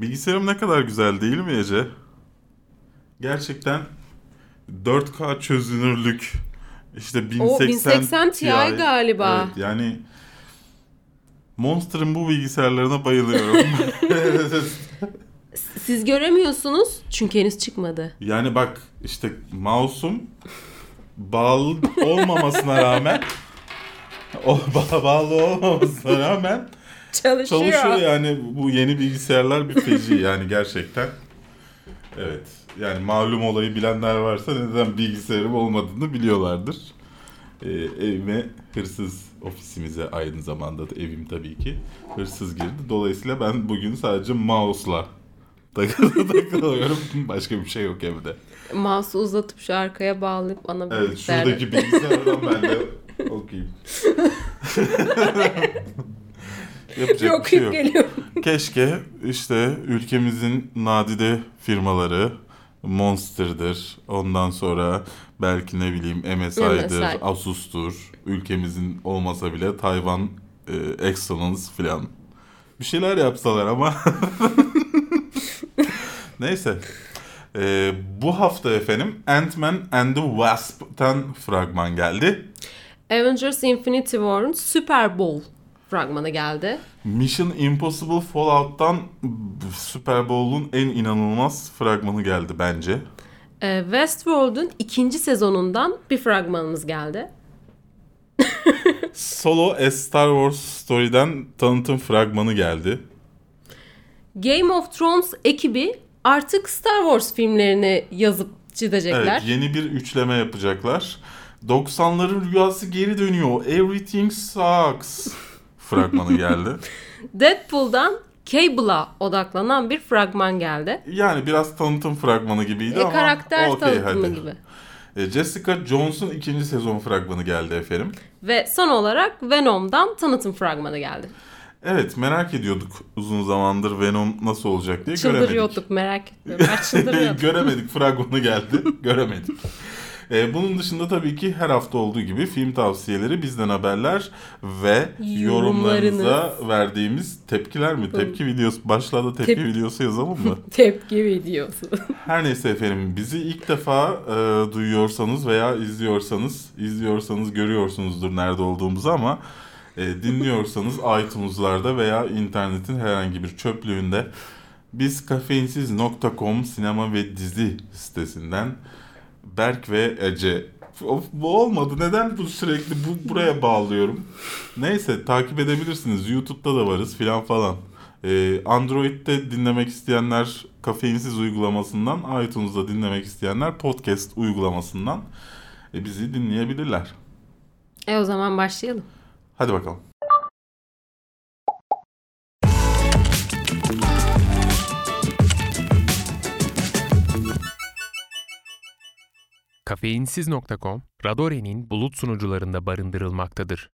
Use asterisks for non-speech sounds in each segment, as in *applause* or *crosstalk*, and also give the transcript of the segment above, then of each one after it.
Bilgisayarım ne kadar güzel değil mi Ece? Gerçekten 4K çözünürlük işte 1080, O 1080 Ti galiba. Evet, yani Monster'ın bu bilgisayarlarına bayılıyorum. *laughs* *laughs* Siz göremiyorsunuz çünkü henüz çıkmadı. yani bak işte mouse'um bağlı olmamasına rağmen *laughs* o ba- bağlı olmamasına rağmen Çalışıyor. çalışıyor yani bu yeni bilgisayarlar bir feci *laughs* yani gerçekten. Evet. Yani malum olayı bilenler varsa neden bilgisayarım olmadığını biliyorlardır. Ee, evime hırsız ofisimize aynı zamanda da evim tabii ki hırsız girdi. Dolayısıyla ben bugün sadece mouse'la *laughs* takılı takılıyorum. Başka bir şey yok evde. Mouse'u uzatıp şu arkaya bağlayıp ana Evet bilgisayar. şuradaki bilgisayardan ben de okuyayım. *laughs* Yapacak Yok bir şey yok. geliyor. Keşke işte ülkemizin nadide firmaları Monster'dır. Ondan sonra belki ne bileyim MSI'dır, MSI. Asus'tur. Ülkemizin olmasa bile Tayvan e, Excellence filan. Bir şeyler yapsalar ama. *laughs* Neyse. E, bu hafta efendim Ant-Man and the Wasp'tan fragman geldi. Avengers Infinity War'un Super Bowl fragmanı geldi. Mission Impossible Fallout'tan Super Bowl'un en inanılmaz fragmanı geldi bence. Ee, Westworld'un ikinci sezonundan bir fragmanımız geldi. *laughs* Solo A Star Wars Story'den tanıtım fragmanı geldi. Game of Thrones ekibi artık Star Wars filmlerini yazıp çizecekler. Evet, yeni bir üçleme yapacaklar. 90'ların rüyası geri dönüyor. Everything sucks. Fragmanı geldi. *laughs* Deadpool'dan Cable'a odaklanan bir fragman geldi. Yani biraz tanıtım fragmanı gibiydi E, ama karakter okey, tanıtımı hadi. gibi. E, Jessica Jones'un ikinci sezon fragmanı geldi efendim. Ve son olarak Venom'dan tanıtım fragmanı geldi. Evet merak ediyorduk uzun zamandır Venom nasıl olacak diye göremedik. Çıldırıyorduk merak etmiyorum. Ben *laughs* çıldırıyordum. Göremedik fragmanı geldi. Göremedik. Ee, bunun dışında tabii ki her hafta olduğu gibi film tavsiyeleri, bizden haberler ve Yorumlarınız. yorumlarınıza verdiğimiz tepkiler mi? Tepki videosu. Başlığa da tepki Tep- videosu yazalım mı? *laughs* Tepki videosu. Her neyse efendim bizi ilk defa e, duyuyorsanız veya izliyorsanız, izliyorsanız görüyorsunuzdur nerede olduğumuzu ama e, dinliyorsanız *laughs* iTunes'larda veya internetin herhangi bir çöplüğünde biz kafeinsiz.com sinema ve dizi sitesinden Berk ve Ece Of, bu olmadı. Neden bu sürekli bu buraya bağlıyorum? Neyse takip edebilirsiniz. YouTube'da da varız filan falan. Ee, Android'de dinlemek isteyenler kafeinsiz uygulamasından, iTunes'da dinlemek isteyenler podcast uygulamasından e, bizi dinleyebilirler. e o zaman başlayalım. Hadi bakalım. Kafeinsiz.com, Radore'nin bulut sunucularında barındırılmaktadır.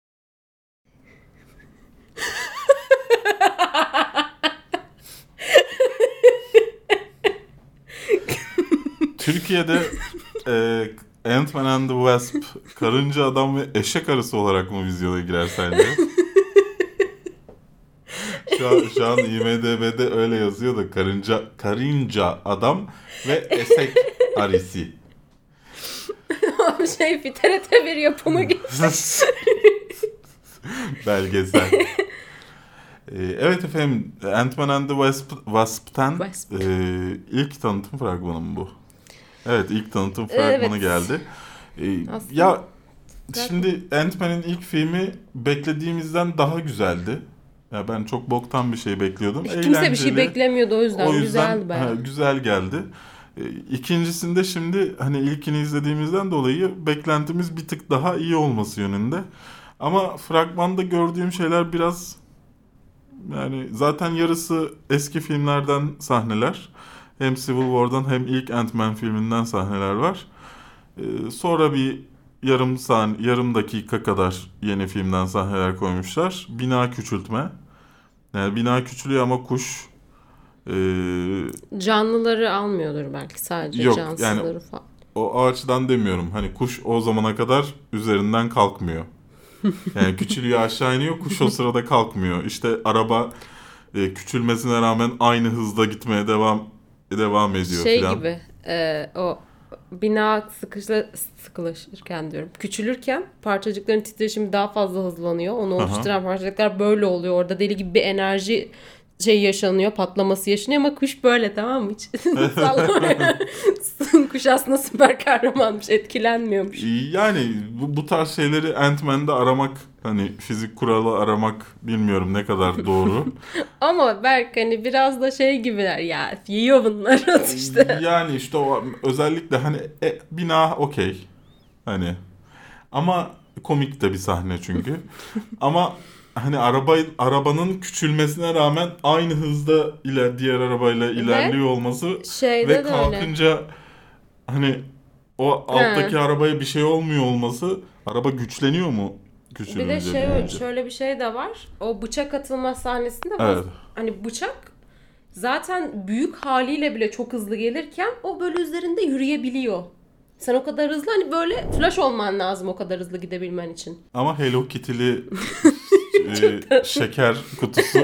Türkiye'de e, Ant-Man and the Wasp, Karınca Adam ve Eşek Arısı olarak mı vizyona girer sence? Şu an, şu an IMDB'de öyle yazıyor da karınca karınca adam ve esek arısı. *laughs* şey TRT bir yapımı gibi. *laughs* Belgesel. Ee, evet efendim Ant-Man and the Wasp, Wasp'ten Wasp. e, ilk tanıtım fragmanı bu. Evet ilk tanıtım fragmanı Evet. geldi. Ee, Aslında- ya şimdi Ant-Man'in ilk filmi beklediğimizden daha güzeldi. Ya ben çok boktan bir şey bekliyordum. Kimse bir şey Eğlenceli. beklemiyordu o yüzden. O yüzden Güzeldi bayağı. ha, güzel geldi. E, İkincisinde şimdi hani ilkini izlediğimizden dolayı beklentimiz bir tık daha iyi olması yönünde. Ama fragmanda gördüğüm şeyler biraz yani zaten yarısı eski filmlerden sahneler. Hem Civil War'dan hem ilk Ant-Man filminden sahneler var. E, sonra bir yarım sahne, yarım dakika kadar yeni filmden sahneler koymuşlar. Bina küçültme. Yani bina küçülüyor ama kuş e, Canlıları almıyordur belki sadece Yok, cansızları yani- falan. o ağaçtan demiyorum. Hani kuş o zamana kadar üzerinden kalkmıyor. Yani küçülüyor aşağı iniyor kuş o sırada kalkmıyor. İşte araba e, küçülmesine rağmen aynı hızda gitmeye devam devam ediyor Şey filan. gibi e, o bina sıkışla, sıkılaşırken diyorum. Küçülürken parçacıkların titreşimi daha fazla hızlanıyor. Onu Aha. oluşturan parçacıklar böyle oluyor. Orada deli gibi bir enerji şey yaşanıyor, patlaması yaşanıyor ama kuş böyle tamam mı? Hiç *laughs* *laughs* kuş aslında süper kahramanmış, etkilenmiyormuş. Yani bu, bu tarz şeyleri Ant-Man'de aramak hani fizik kuralı aramak bilmiyorum ne kadar *laughs* doğru. Ama Berk hani biraz da şey gibiler ya yiyor bunlar işte. Yani işte o özellikle hani e, bina okey. Hani ama komik de bir sahne çünkü. ama hani araba arabanın küçülmesine rağmen aynı hızda ile diğer arabayla ilerliyor olması Şeyde ve de öyle. kalkınca hani o alttaki He. arabaya bir şey olmuyor olması araba güçleniyor mu? Bir de şey büyüyünce? şöyle bir şey de var. O bıçak atılma sahnesinde bas- Evet. hani bıçak zaten büyük haliyle bile çok hızlı gelirken o böyle üzerinde yürüyebiliyor. Sen o kadar hızlı hani böyle flash olman lazım o kadar hızlı gidebilmen için. Ama Hello Kitty'li *laughs* e, şeker kutusu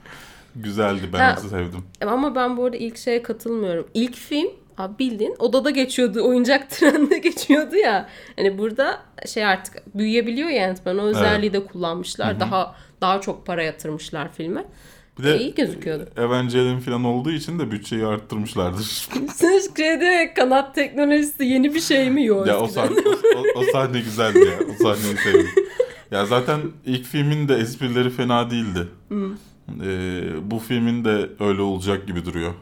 *laughs* güzeldi. Ben Ha. sevdim. Ama ben bu arada ilk şeye katılmıyorum. İlk film abi bildiğin odada geçiyordu. Oyuncak *laughs* trende geçiyordu ya. Hani burada şey artık büyüyebiliyor ya Ant-Man. O özelliği de kullanmışlar. Daha daha çok para yatırmışlar filme. Bir de İyi gözüküyordu. Evangeline falan olduğu için de bütçeyi arttırmışlardır. *laughs* Sen şey diyor ya kanat teknolojisi yeni bir şey mi yok? ya o sahne, o, o- o sahne güzeldi ya. O sahneyi sevdim. Ya zaten ilk filmin de esprileri fena değildi. Ee, bu filmin de öyle olacak gibi duruyor.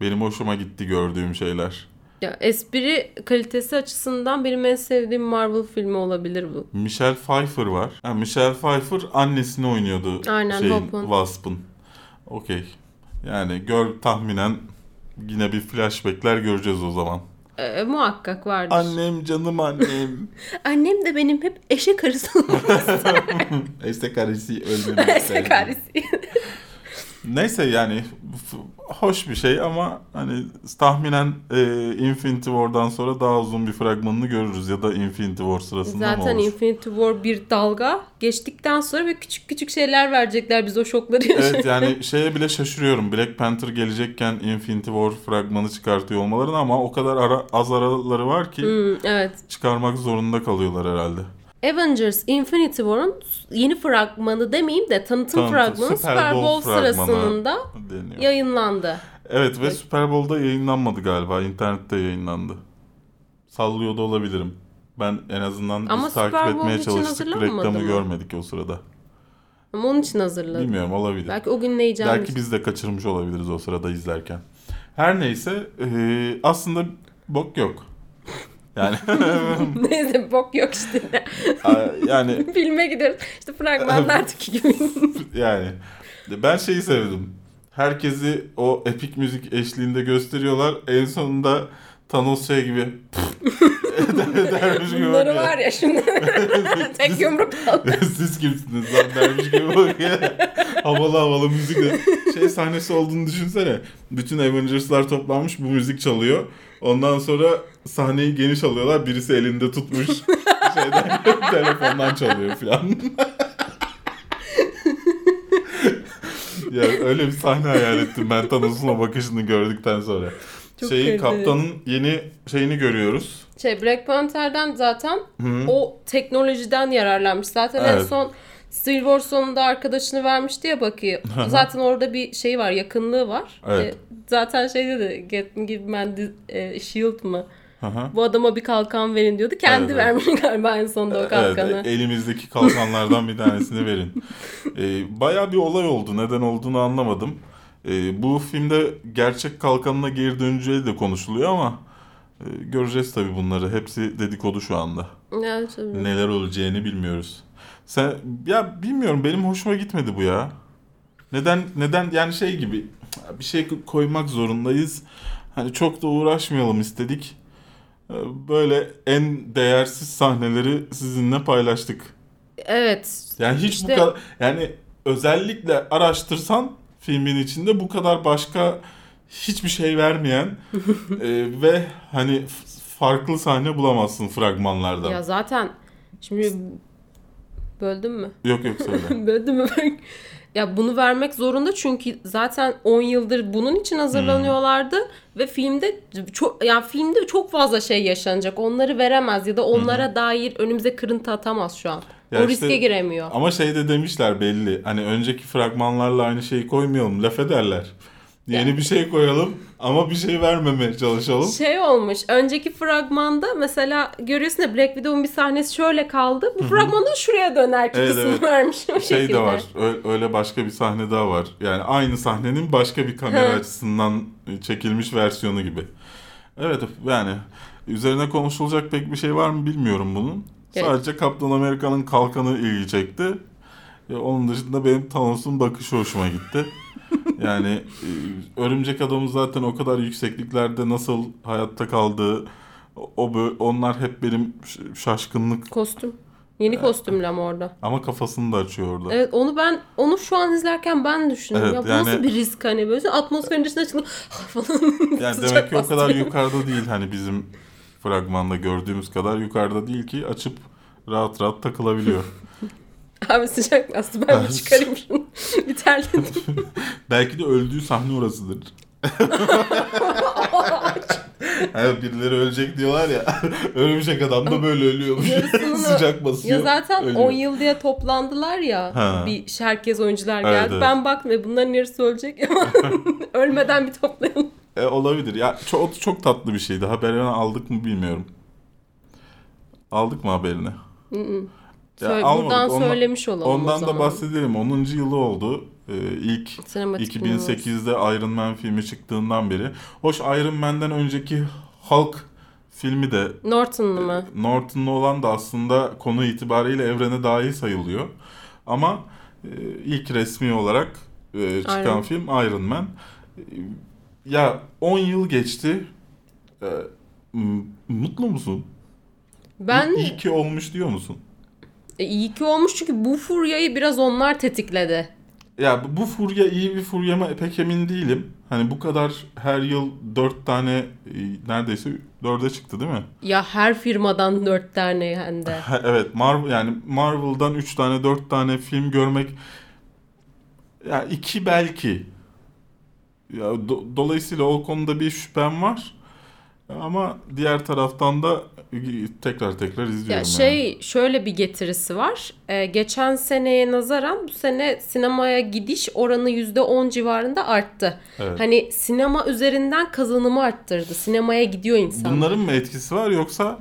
Benim hoşuma gitti gördüğüm şeyler. Ya espri kalitesi açısından benim en sevdiğim Marvel filmi olabilir bu. Michelle Pfeiffer var. Ha, Michelle Pfeiffer annesini oynuyordu. Aynen, şeyin. Wasp'ın. Okey. Yani gör tahminen yine bir flashbackler göreceğiz o zaman. Ee, muhakkak vardır. Annem canım annem. *laughs* Annem de benim hep eşek arısı Estek karısı ölmemek eşek isterdim. *laughs* Neyse yani hoş bir şey ama hani tahminen e, Infinity War'dan sonra daha uzun bir fragmanını görürüz ya da Infinity War sırasında mı Zaten olur? Infinity War bir dalga geçtikten sonra böyle küçük küçük şeyler verecekler biz o şokları. Evet yani *laughs* şeye bile şaşırıyorum. Black Panther gelecekken Infinity War fragmanı çıkartıyor olmalarına ama o kadar ara, az araları var ki Hmm, evet. çıkarmak zorunda kalıyorlar herhalde. Avengers Infinity War'un yeni fragmanı demeyeyim de tanıtım Tanıtım, fragmanı Super Super Bowl sırasında Deniyor. yayınlandı. Evet ve Super Bowl'da yayınlanmadı galiba. İnternette yayınlandı. Sallıyor da olabilirim. Ben en azından biz Ama takip Super Bowl etmeye çalıştık. Reklamı mı? görmedik o sırada. Ama onun için hazırladım. Bilmiyorum olabilir. Belki o gün ne yiyeceğimi Belki biz de kaçırmış olabiliriz o sırada izlerken. Her neyse aslında bok yok. Yani *laughs* Neyse bok yok işte. yani *laughs* Filme gidiyoruz. İşte fragmanlardaki *laughs* gibi. yani ben şeyi sevdim. Herkesi o epik müzik eşliğinde gösteriyorlar. En sonunda Thanos şey gibi dermiş gibi Bunları var ya şimdi. *laughs* Tek yumruk kaldı. *laughs* Siz kimsiniz lan dermiş gibi bakıyor. havalı havalı müzikle. Şey sahnesi olduğunu düşünsene. Bütün Avengers'lar toplanmış bu müzik çalıyor. Ondan sonra sahneyi geniş alıyorlar. Birisi elinde tutmuş. *laughs* Şeyden, telefondan çalıyor falan. ya öyle bir sahne hayal ettim ben Thanos'un o bakışını gördükten sonra. Çok Şeyi kaliteli. kaptanın yeni şeyini görüyoruz. Şey Black Panther'den zaten Hı. o teknolojiden yararlanmış. Zaten en Evet. son Civil War sonunda arkadaşını vermişti ya Bucky. zaten orada bir şey var, yakınlığı var. Evet. E, zaten şey dedi, Get give man e, shield mı? Hı. Bu adama bir kalkan verin diyordu. Kendi Evet, vermiş galiba en sonunda o kalkanı. Evet, elimizdeki kalkanlardan bir tanesini verin. Ee, Baya bir olay oldu. Neden olduğunu anlamadım. Ee, bu filmde gerçek kalkanına geri döneceği de konuşuluyor ama göreceğiz tabii bunları. Hepsi dedikodu şu anda. Evet, tabii. Neler olacağını bilmiyoruz. Sen ya bilmiyorum benim hoşuma gitmedi bu ya. Neden neden yani şey gibi bir şey koymak zorundayız. Hani çok da uğraşmayalım istedik. Ee, Böyle en değersiz sahneleri sizinle paylaştık. Evet. Yani hiç İşte- bu kadar yani özellikle araştırsan filmin içinde bu kadar başka hiçbir şey vermeyen *laughs* e, ve hani farklı sahne bulamazsın fragmanlardan. Ya zaten şimdi böldüm mü? Yok yok söyle. *laughs* Böldüm mü? Ya bunu vermek zorunda çünkü zaten 10 yıldır bunun için hazırlanıyorlardı ve filmde çok yani filmde çok fazla şey yaşanacak. Onları veremez ya da onlara dair önümüze kırıntı atamaz şu an. Ya o işte- riske giremiyor. Ama şey de demişler belli. Hani önceki fragmanlarla aynı şeyi koymayalım. Laf ederler. Yeni Yani- bir şey koyalım ama bir şey vermemeye çalışalım. Şey olmuş. Önceki fragmanda mesela görüyorsun ya Black Widow'un bir sahnesi şöyle kaldı. Bu fragmanda şuraya döner Evet, kısmı evet. vermiş o şey şekilde. de var. Öyle başka bir sahne daha var. Yani aynı sahnenin başka bir kamera açısından çekilmiş versiyonu gibi. Evet yani üzerine konuşulacak pek bir şey var mı bilmiyorum bunun. Evet. Sadece Kaptan Amerika'nın kalkanı ilgi çekti. E, onun dışında benim Thanos'un bakışı hoşuma gitti. Yani e, Örümcek Adam'ın zaten o kadar yüksekliklerde nasıl hayatta kaldığı o, onlar hep benim şaşkınlık Kostüm. Yeni kostümle ama orada. ama kafasını da açıyor orada. Evet onu ben onu şu an izlerken ben düşündüm. Evet, ya bu yani- nasıl bir risk hani böyle atmosferin dışına çıkıp falan. *laughs* Yani demek ki o kadar yukarıda değil hani bizim fragmanda gördüğümüz kadar yukarıda değil ki açıp rahat rahat takılabiliyor. *laughs* *laughs* Abi sıcak bastı ben bir çıkarayım şunu. *laughs* bir terledim. *laughs* Belki de öldüğü sahne orasıdır. Evet birileri ölecek diyorlar ya. Örümcek adam da böyle ölüyormuş. Sıcak basıyor. ya zaten ölüyor. 10 yıl diye toplandılar ya. Ha. Bir herkes oyuncular Evet, geldi. evet. Ben baktım ve bunların yarısı ölecek ölmeden bir toplayalım. E, olabilir. Ya çok çok tatlı bir şeydi. Haberini aldık mı bilmiyorum. Aldık mı haberini? Ya Söyle- almadık. buradan Ondan- söylemiş olalım o Ondan zaman. da bahsedelim. 10. yılı oldu. Ee, ilk Sinematik 2008'de Iron Man filmi çıktığından beri. Hoş Iron Man'den önceki Hulk filmi de Norton'lu mu? Norton'lu olan da aslında konu itibariyle evrene dahil sayılıyor. Ama e, ilk resmi olarak e, çıkan Iron. film Iron Man. E, ya 10 yıl geçti. E, mutlu musun? Ben İyi ki olmuş diyor musun? E, iyi ki olmuş çünkü bu furyayı biraz onlar tetikledi. Ya bu- furya iyi bir furya mı pek emin değilim. Hani bu kadar her yıl 4 tane e, neredeyse 4'e çıktı değil mi? Ya her firmadan dört tane hem de. Ha, evet Marvel yani Marvel'dan 3 tane 4 tane film görmek ya iki belki. Ya do- dolayısıyla o konuda bir şüphem var. Ama diğer taraftan da tekrar tekrar izliyorum. Ya yani. şey şöyle bir getirisi var. Ee, geçen seneye nazaran bu sene sinemaya gidiş oranı %10 civarında arttı. Evet. Hani sinema üzerinden kazanımı arttırdı. Sinemaya gidiyor insan. Bunların mı etkisi var yoksa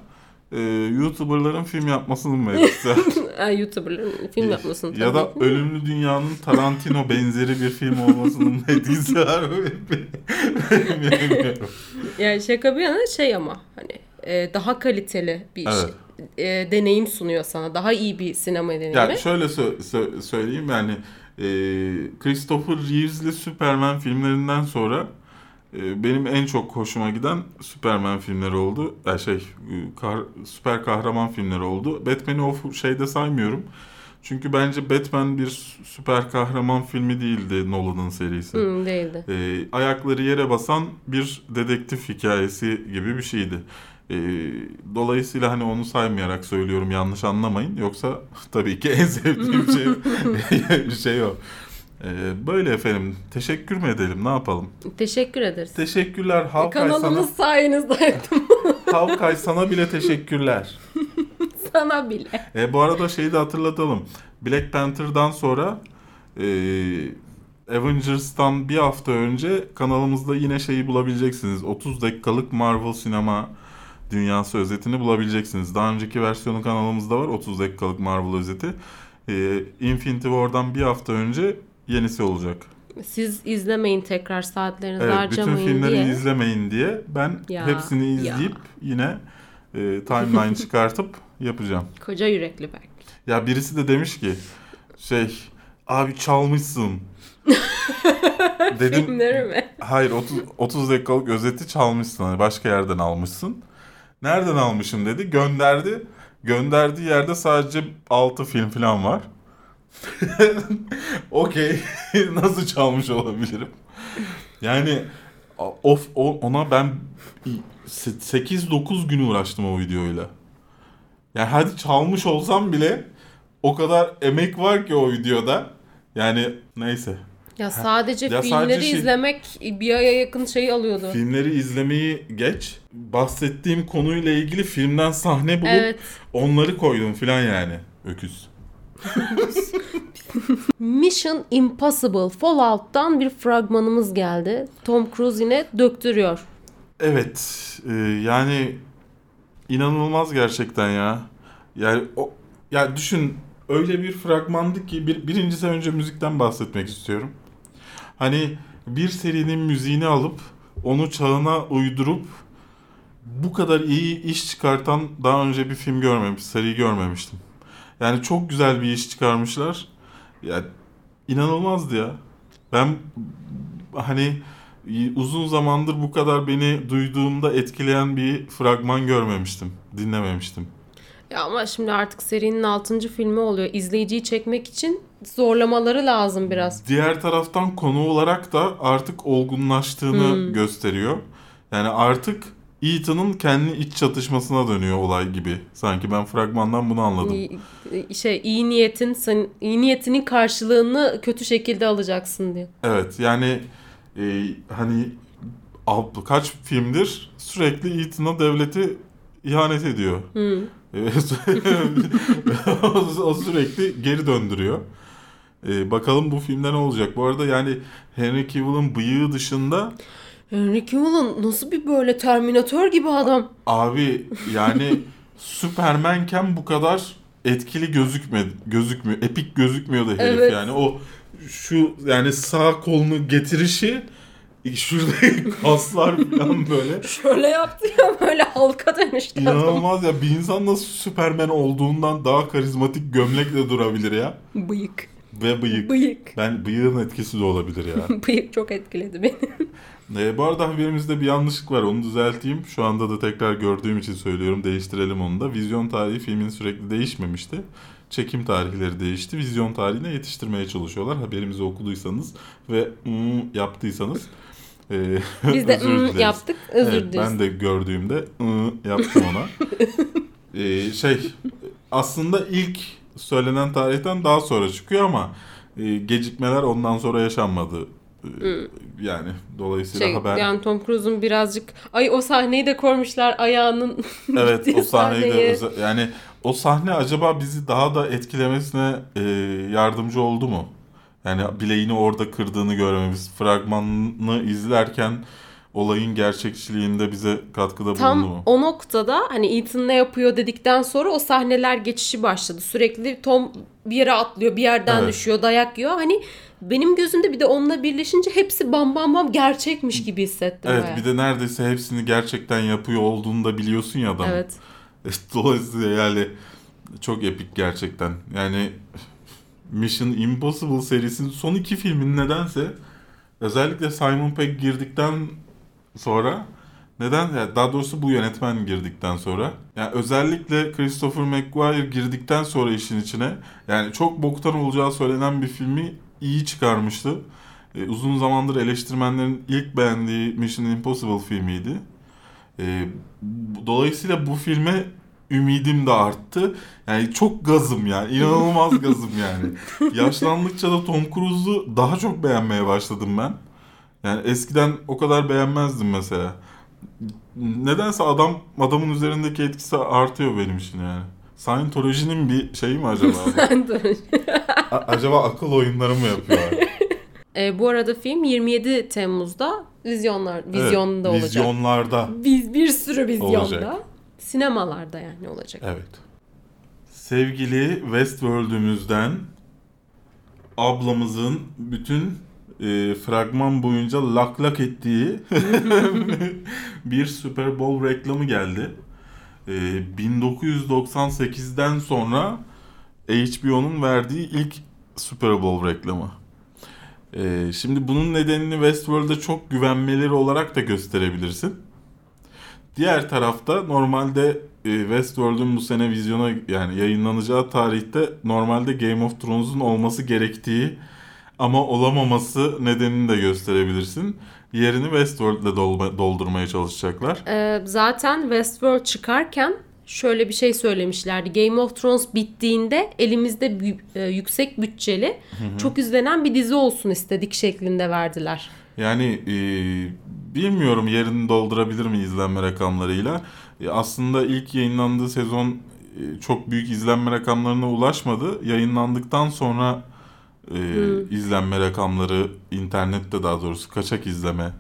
e, YouTuber'ların film yapmasının mı? *laughs* Ha, YouTuber'ların film yapmasını ya da Ölümlü Dünya'nın Tarantino benzeri bir film var mı? *laughs* *laughs* Bilmiyorum. Yani şaka bir yana şey ama hani e, daha kaliteli bir Evet. şey- e, deneyim sunuyor sana. Daha iyi bir sinema deneyimi. Yani şöyle sö- sö- söyleyeyim yani e, Christopher Reeves'li Superman filmlerinden sonra benim en çok hoşuma giden Superman filmleri oldu. Ya şey e, süper kahraman filmleri oldu. Batman'i o şeyde saymıyorum. Çünkü bence Batman bir sü- süper kahraman filmi değildi Nolan'ın serisi. Hı, değildi. E, ayakları yere basan bir dedektif hikayesi gibi bir şeydi. E, dolayısıyla hani onu saymayarak söylüyorum yanlış anlamayın. Yoksa *laughs* tabii ki en sevdiğim şey *laughs* şey o. E, böyle efendim. Teşekkür mü edelim? Ne yapalım? Teşekkür ederiz. Teşekkürler Havkay sana. Kanalımız sayenizde *laughs* Havkay sana bile teşekkürler. *laughs* sana bile. E, bu arada şeyi de hatırlatalım. Black Panther'dan sonra e, Avengers'tan bir hafta önce kanalımızda yine şeyi bulabileceksiniz. 30 dakikalık Marvel sinema dünyası özetini bulabileceksiniz. Daha önceki versiyonu kanalımızda var. 30 dakikalık Marvel özeti. E, Infinity War'dan bir hafta önce yenisi olacak. Siz izlemeyin tekrar saatlerinizi Evet, bütün harcamayın filmleri diye. izlemeyin diye ben Ya, hepsini ya. izleyip yine e, timeline *laughs* çıkartıp yapacağım. Koca yürekli Berk. Ya birisi de demiş ki şey abi çalmışsın. *laughs* Dedim Filmleri mi? hayır 30, 30 dakikalık özeti çalmışsın hani başka yerden almışsın. Nereden almışım dedi gönderdi. Gönderdiği yerde sadece 6 film falan var. *laughs* Okey *laughs* nasıl çalmış olabilirim? Yani of ona ben 8-9 gün uğraştım o videoyla. Yani hadi çalmış olsam bile o kadar emek var ki o videoda. Yani neyse. Ya sadece Ya filmleri sadece şey- izlemek bir aya yakın şey alıyordu. Filmleri izlemeyi geç. Bahsettiğim konuyla ilgili filmden sahne bulup Evet. onları koydum filan yani. Öküz. *laughs* Mission Impossible Fallout'tan bir fragmanımız geldi. Tom Cruise yine döktürüyor. Evet. e, yani inanılmaz gerçekten ya. Yani o ya düşün öyle bir fragmandı ki bir, birincisi önce müzikten bahsetmek istiyorum. Hani bir serinin müziğini alıp onu çağına uydurup bu kadar iyi iş çıkartan daha önce bir film görmemiş, seri görmemiştim. Yani çok güzel bir iş çıkarmışlar. Ya inanılmazdı ya. Ben hani uzun zamandır bu kadar beni duyduğumda etkileyen bir fragman görmemiştim, dinlememiştim. Ya ama şimdi artık serinin 6. filmi oluyor. İzleyiciyi çekmek için zorlamaları lazım biraz. Diğer taraftan konu olarak da artık olgunlaştığını Hmm. gösteriyor. Yani artık Ethan'ın kendi iç çatışmasına dönüyor olay gibi. Sanki ben fragmandan bunu anladım. İyi- Şey iyi niyetin sen iyi niyetinin karşılığını kötü şekilde alacaksın diye. Evet yani e, hani kaç filmdir sürekli Ethan'a devleti ihanet ediyor. *laughs* Hı. Evet. *laughs* o, sürekli geri döndürüyor. Ee, bakalım bu filmde ne olacak. Bu arada yani Henry Cavill'ın bıyığı dışında Henry Cavill'ın nasıl bir böyle Terminator gibi adam. abi yani *laughs* Supermanken bu kadar etkili gözükmedi, gözükmüyor. Epik gözükmüyordu herif Evet. yani. O şu yani sağ kolunu getirişi şuradaki *laughs* kaslar falan böyle. Şöyle yaptı ya böyle halka dönüştü adam. İnanılmaz ya. Bir insan nasıl Superman olduğundan daha karizmatik gömlekle durabilir ya. Bıyık. Ve bıyık. Bıyık. Ben bıyığın etkisi de olabilir ya. *laughs* Bıyık çok etkiledi beni. Ee, bu arada haberimizde bir yanlışlık var. Onu düzelteyim. Şu anda da tekrar gördüğüm için söylüyorum. Değiştirelim onu da. Vizyon tarihi filmin sürekli değişmemişti. Çekim tarihleri değişti. Vizyon tarihine yetiştirmeye çalışıyorlar. Haberimizi okuduysanız ve mm, yaptıysanız e, Biz de *laughs* özür dileriz. yaptık özür Evet, dileriz. ben de gördüğümde ı yaptım ona. *laughs* Ee, şey aslında ilk söylenen tarihten daha sonra çıkıyor ama e, gecikmeler ondan sonra yaşanmadı. Ee, Yani dolayısıyla Şey, haber yani Tom Cruise'un birazcık ay o sahneyi de koymuşlar ayağının *laughs* evet o sahneyi de özel- yani o sahne acaba bizi daha da etkilemesine e, yardımcı oldu mu? Yani bileğini orada kırdığını görmemiz, fragmanını izlerken olayın gerçekçiliğinde bize katkıda bulundu Tam mu? o noktada hani Ethan ne yapıyor dedikten sonra o sahneler geçişi başladı. Sürekli Tom bir yere atlıyor, bir yerden Evet. düşüyor, dayak yiyor. Hani benim gözümde bir de onunla birleşince hepsi bam bam bam gerçekmiş gibi hissettim. Evet bayağı. bir de neredeyse hepsini gerçekten yapıyor olduğunu da biliyorsun ya adamın. Evet. *laughs* Dolayısıyla yani çok epik gerçekten. Yani Mission Impossible serisinin son iki filmin nedense özellikle Simon Pegg girdikten sonra neden yani daha doğrusu bu yönetmen girdikten sonra yani özellikle Christopher McQuarrie girdikten sonra işin içine yani çok boktan olacağı söylenen bir filmi iyi çıkarmıştı. E, uzun zamandır eleştirmenlerin ilk beğendiği Mission Impossible filmiydi. E, dolayısıyla bu filme ümidim de arttı. Yani çok gazım yani. inanılmaz *laughs* gazım yani. Yaşlandıkça da Tom Cruise'u daha çok beğenmeye başladım ben. Yani eskiden o kadar beğenmezdim mesela. Nedense adam adamın üzerindeki etkisi artıyor benim için yani. Scientology'nin bir şeyi mi acaba? *laughs* A- acaba akıl oyunları mı yapıyorlar? E, bu arada film 27 Temmuz'da vizyonlar vizyonda Evet, olacak. Vizyonlarda. Biz bir sürü vizyonda. Olacak. Sinemalarda yani olacak. Evet. Sevgili Westworld'ümüzden ablamızın bütün e, fragman boyunca lak lak ettiği *laughs* *laughs* bir Super Bowl reklamı geldi. E, 1998'den sonra HBO'nun verdiği ilk Super Bowl reklamı. E, şimdi bunun nedenini Westworld'e çok güvenmeleri olarak da gösterebilirsin. Diğer tarafta normalde e, Westworld'un bu sene vizyona yani yayınlanacağı tarihte normalde Game of Thrones'un olması gerektiği ama olamaması nedenini de gösterebilirsin. Yerini Westworld'le dolma- doldurmaya çalışacaklar. E, zaten Westworld çıkarken şöyle bir şey söylemişlerdi. Game of Thrones bittiğinde elimizde e, yüksek bütçeli, çok izlenen bir dizi olsun istedik şeklinde verdiler. Yani e, bilmiyorum yerini doldurabilir mi izlenme rakamlarıyla. E, aslında ilk yayınlandığı sezon e, çok büyük izlenme rakamlarına ulaşmadı. Yayınlandıktan sonra e, izlenme rakamları internette daha doğrusu kaçak izleme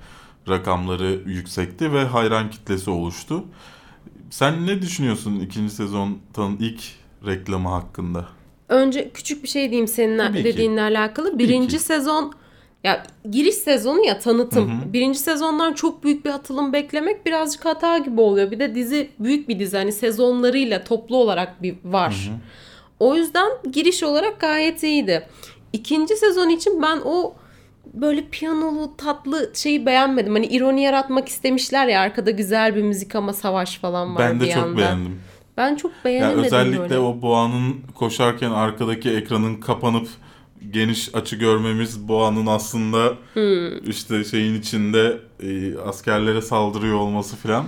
rakamları yüksekti ve hayran kitlesi oluştu. Sen ne düşünüyorsun ikinci sezonun ilk reklamı hakkında? Önce küçük bir şey diyeyim senin dediğinle alakalı. Birinci sezon ya giriş sezonu ya tanıtım. Birinci sezondan çok büyük bir atılım beklemek birazcık hata gibi oluyor. Bir de dizi büyük bir dizi hani sezonlarıyla toplu olarak bir var. O yüzden giriş olarak gayet iyiydi. İkinci sezon için ben o böyle piyanolu tatlı şeyi beğenmedim. Hani ironi yaratmak istemişler ya arkada güzel bir müzik ama savaş falan var Ben de bir çok yandan. beğendim. Ben çok beğenemedim özellikle böyle. o boğanın koşarken arkadaki ekranın kapanıp geniş açı görmemiz boğanın aslında Hmm. işte şeyin içinde e, askerlere saldırıyor olması filan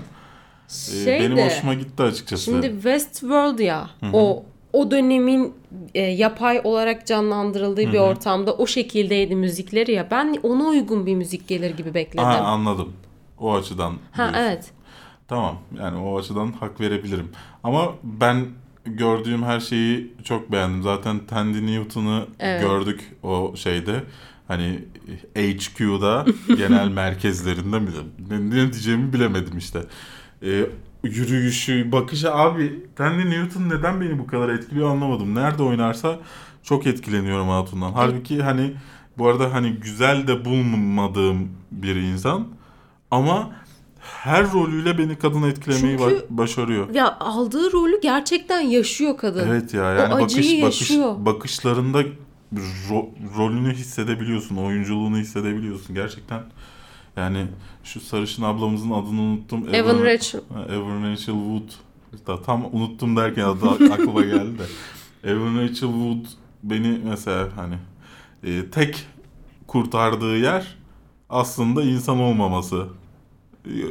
e, Şey benim de- hoşuma gitti açıkçası. Şimdi Westworld ya o o dönemin e, yapay olarak canlandırıldığı bir ortamda o şekildeydi müzikleri ya. Ben ona uygun bir müzik gelir gibi bekledim. Ha, anladım. O açıdan. diyorsun. evet. Tamam yani o açıdan hak verebilirim. Ama ben gördüğüm her şeyi çok beğendim. Zaten Tandy Newton'u Evet. gördük o şeyde. Hani HQ'da genel *laughs* merkezlerinde mi? Ne, ne diyeceğimi bilemedim işte. Ee, yürüyüşü, bakışı abi Tandy Newton neden beni bu kadar etkiliyor anlamadım. Nerede oynarsa çok etkileniyorum Hatun'dan. Halbuki hani bu arada hani güzel de bulmadığım bir insan ama her rolüyle beni kadın etkilemeyi Çünkü- ba- başarıyor. Ya aldığı rolü gerçekten yaşıyor kadın. Evet ya yani O bakış, bakış bakışlarında ro- rolünü hissedebiliyorsun, oyunculuğunu hissedebiliyorsun gerçekten. Yani şu sarışın ablamızın adını unuttum. Evan Rachel. Evan Rachel Wood. İşte tam unuttum derken adı ak- *laughs* aklıma geldi de. Evan Rachel Wood beni mesela hani e, tek kurtardığı yer aslında insan olmaması.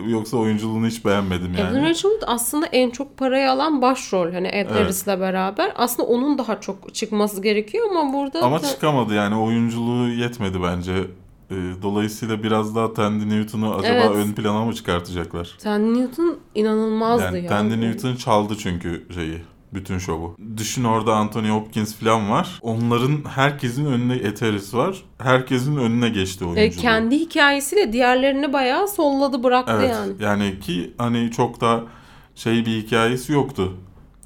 Yoksa oyunculuğunu hiç beğenmedim yani. Evan Rachel Wood aslında en çok parayı alan başrol. Hani Ed Evet. Beraber. Aslında onun daha çok çıkması gerekiyor ama burada Ama da- çıkamadı yani oyunculuğu yetmedi bence. Ee, Dolayısıyla biraz daha Tandy Newton'u acaba Evet. ön plana mı çıkartacaklar? Tandy Newton inanılmazdı Yani ya. Tandy Newton çaldı çünkü şeyi bütün şovu. Düşün orada Anthony Hopkins falan var. Onların herkesin önüne Eteris var. Herkesin önüne geçti E, oyunculuğu. kendi hikayesiyle diğerlerini bayağı solladı bıraktı Evet. yani. Yani ki hani çok da şey bir hikayesi yoktu.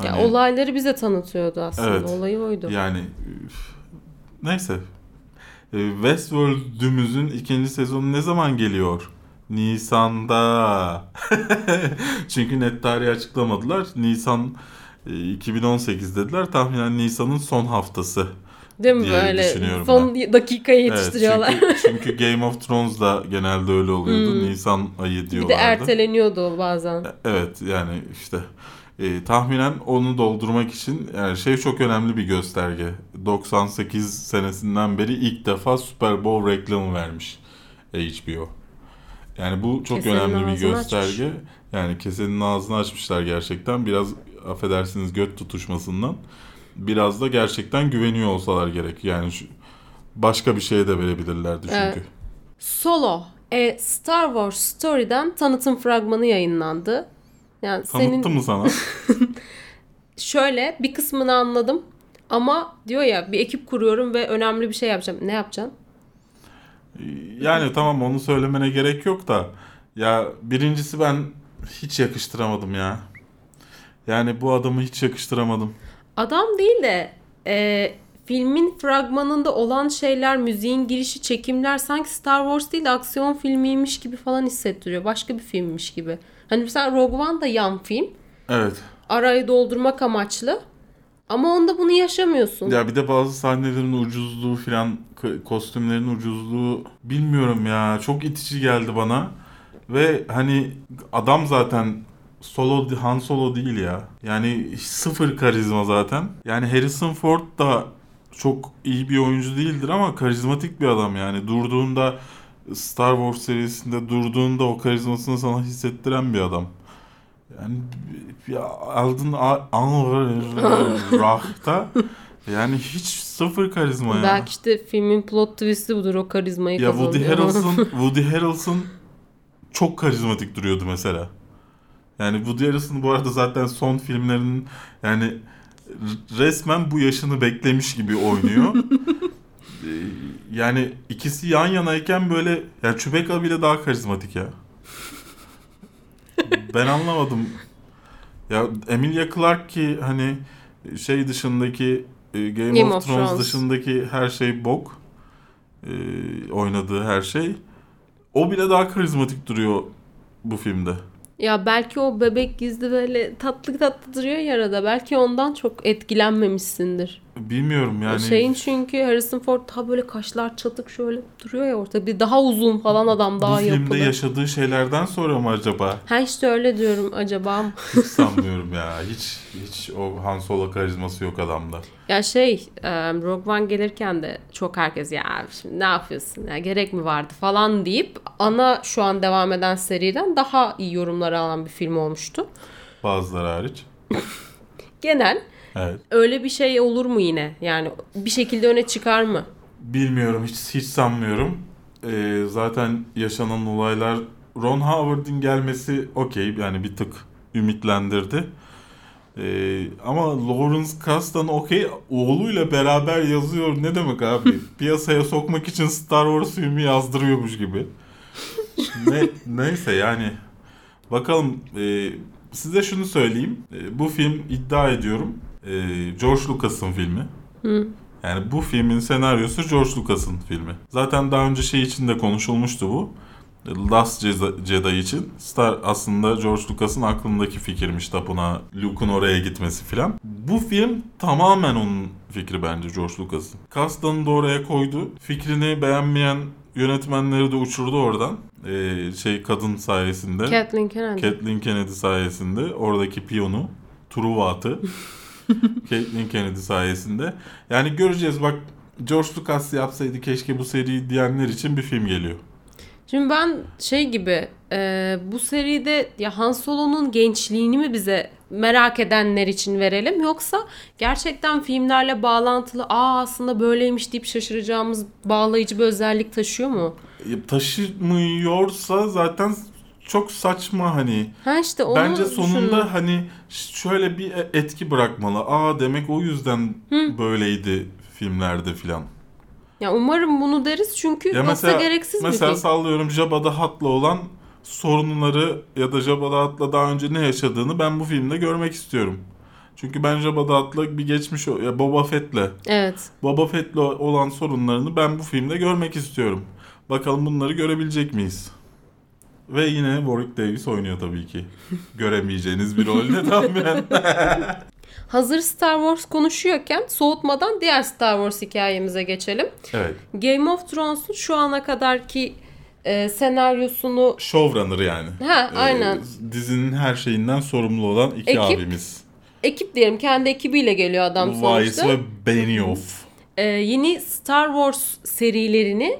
Ya Hani- olayları bize tanıtıyordu aslında. Evet. Olayı oydu. Yani üf, neyse. Ee, Westworld'ümüzün ikinci sezonu ne zaman geliyor? Nisan'da. *laughs* Çünkü net tarihi açıklamadılar. Nisan e, 2018 dediler. Tahminen Nisan'ın son haftası. Değil mi böyle düşünüyorum son dakikaya Evet, yetiştiriyorlar. çünkü, çünkü Game of Thrones da genelde öyle oluyordu. Nisan ayı bir diyorlardı. de erteleniyordu bazen. Evet yani işte e, tahminen onu doldurmak için yani şey çok önemli bir gösterge. 98 senesinden beri ilk defa Super Bowl reklamı vermiş HBO. Yani bu çok Kesenin önemli bir gösterge. açmış. Yani kesenin ağzını açmışlar gerçekten. Biraz affedersiniz göt tutuşmasından. Biraz da gerçekten güveniyor olsalar gerek. Yani şu, başka bir şeye de verebilirlerdi çünkü. Evet. Solo, A Star Wars Story'den tanıtım fragmanı yayınlandı. Yani Tanıttı senin mı sana? *laughs* şöyle bir kısmını anladım ama diyor ya bir ekip kuruyorum ve önemli bir şey yapacağım. Ne yapacaksın? Yani tamam onu söylemene gerek yok da ya birincisi ben hiç yakıştıramadım ya. Yani bu adamı hiç yakıştıramadım. Adam değil de e, filmin fragmanında olan şeyler, müziğin girişi, çekimler sanki Star Wars değil de aksiyon filmiymiş gibi falan hissettiriyor. Başka bir filmmiş gibi. Hani mesela Rogue One da yan film. Evet. Arayı doldurmak amaçlı. Ama onda bunu yaşamıyorsun. Ya bir de bazı sahnelerin ucuzluğu filan kostümlerin ucuzluğu bilmiyorum ya çok itici geldi bana. Ve hani adam zaten solo Han Solo değil ya. Yani sıfır karizma zaten. Yani Harrison Ford da çok iyi bir oyuncu değildir ama karizmatik bir adam yani. Durduğunda Star Wars serisinde durduğunda o karizmasını sana hissettiren bir adam. Yani bir Alden Ehrenreich yani hiç sıfır karizma ya. Belki işte filmin plot twist'i budur o karizmayı Ya kazanıyor. Woody Harrelson, *laughs* Woody Harrelson çok karizmatik duruyordu mesela. Yani Woody Harrelson bu arada zaten son filmlerinin yani resmen bu yaşını beklemiş gibi oynuyor. *laughs* Yani ikisi yan yanayken böyle ya Chewbacca bile daha karizmatik ya. Ben anlamadım. Ya Emilia Clarke ki hani şey dışındaki e, Game, Game of, of Thrones, Thrones. dışındaki her şey bok. Ee, oynadığı her şey. O bile daha karizmatik duruyor bu filmde. Ya belki o bebek gizli böyle tatlı tatlı duruyor ya arada. Belki ondan çok etkilenmemişsindir. Bilmiyorum yani. Şeyin çünkü Harrison Ford daha böyle kaşlar çatık şöyle duruyor ya ortada. Bir daha uzun falan adam daha bu filmde yapılı. yaşadığı şeylerden sonra mı acaba? Ha işte öyle diyorum acaba mı? Hiç sanmıyorum ya. Hiç hiç o Han Solo karizması yok adamda. Ya şey Rogue One gelirken de çok herkes ya şimdi ne yapıyorsun ya gerek mi vardı falan deyip ana şu an devam eden seriden daha iyi yorumları alan bir film olmuştu. Bazıları hariç. Genel Evet. öyle bir şey olur mu yine? Yani bir şekilde öne çıkar mı? Bilmiyorum hiç hiç sanmıyorum. Ee, zaten yaşanan olaylar Ron Howard'ın gelmesi okey yani bir tık ümitlendirdi. Ee, ama Lawrence Kasdan okey oğluyla beraber yazıyor ne demek abi? *laughs* Piyasaya sokmak için Star Wars filmi yazdırıyormuş gibi. ne, neyse yani bakalım e, size şunu söyleyeyim. E, bu film iddia ediyorum e, George Lucas'ın filmi. Hı. Yani bu filmin senaryosu George Lucas'ın filmi. Zaten daha önce şey için de konuşulmuştu bu. Last Jedi- için. Star aslında George Lucas'ın aklındaki fikirmiş tapınağa Luke'un oraya gitmesi filan. Bu film tamamen onun fikri bence George Lucas'ın. Kasdan'ı da oraya koydu. Fikrini beğenmeyen yönetmenleri de uçurdu oradan. Ee, şey kadın sayesinde. Kathleen Kennedy. Kathleen Kennedy sayesinde oradaki piyonu Truva *laughs* *laughs* Kathleen Kennedy sayesinde. Yani göreceğiz bak George Lucas yapsaydı keşke bu seri diyenler için bir film geliyor. Şimdi ben şey gibi e, bu seride ya Han Solo'nun gençliğini mi bize merak edenler için verelim yoksa gerçekten filmlerle bağlantılı aa aslında böyleymiş deyip şaşıracağımız bağlayıcı bir özellik taşıyor mu? E, Taşımıyorsa zaten çok saçma hani. Ha işte onu Bence sonunda düşündüm. hani şöyle bir etki bırakmalı. Aa demek o yüzden böyleydi filmlerde filan. Ya umarım bunu deriz çünkü Ya yoksa mesela gereksiz mesela bir film. sallıyorum Jabba Hutt'la olan sorunları ya da Jabba Hutt'la daha önce ne yaşadığını ben bu filmde görmek istiyorum. Çünkü ben Jabba Hutt'la bir geçmiş ya Boba Fett'le Evet. Boba Fett'le olan sorunlarını ben bu filmde görmek istiyorum. Bakalım bunları görebilecek miyiz? Ve yine Warwick Davis oynuyor tabii ki. Göremeyeceğiniz bir rolde tahminen. *laughs* Hazır Star Wars konuşuyorken soğutmadan diğer Star Wars hikayemize geçelim. evet. Game of Thrones'un şu ana kadarki e, senaryosunu Showrunner yani. ha Ee, aynen dizinin her şeyinden sorumlu olan iki Ekip. abimiz. ekip diyelim kendi ekibiyle geliyor adam Weiss sonuçta. ve Benioff. Ee, yeni Star Wars serilerini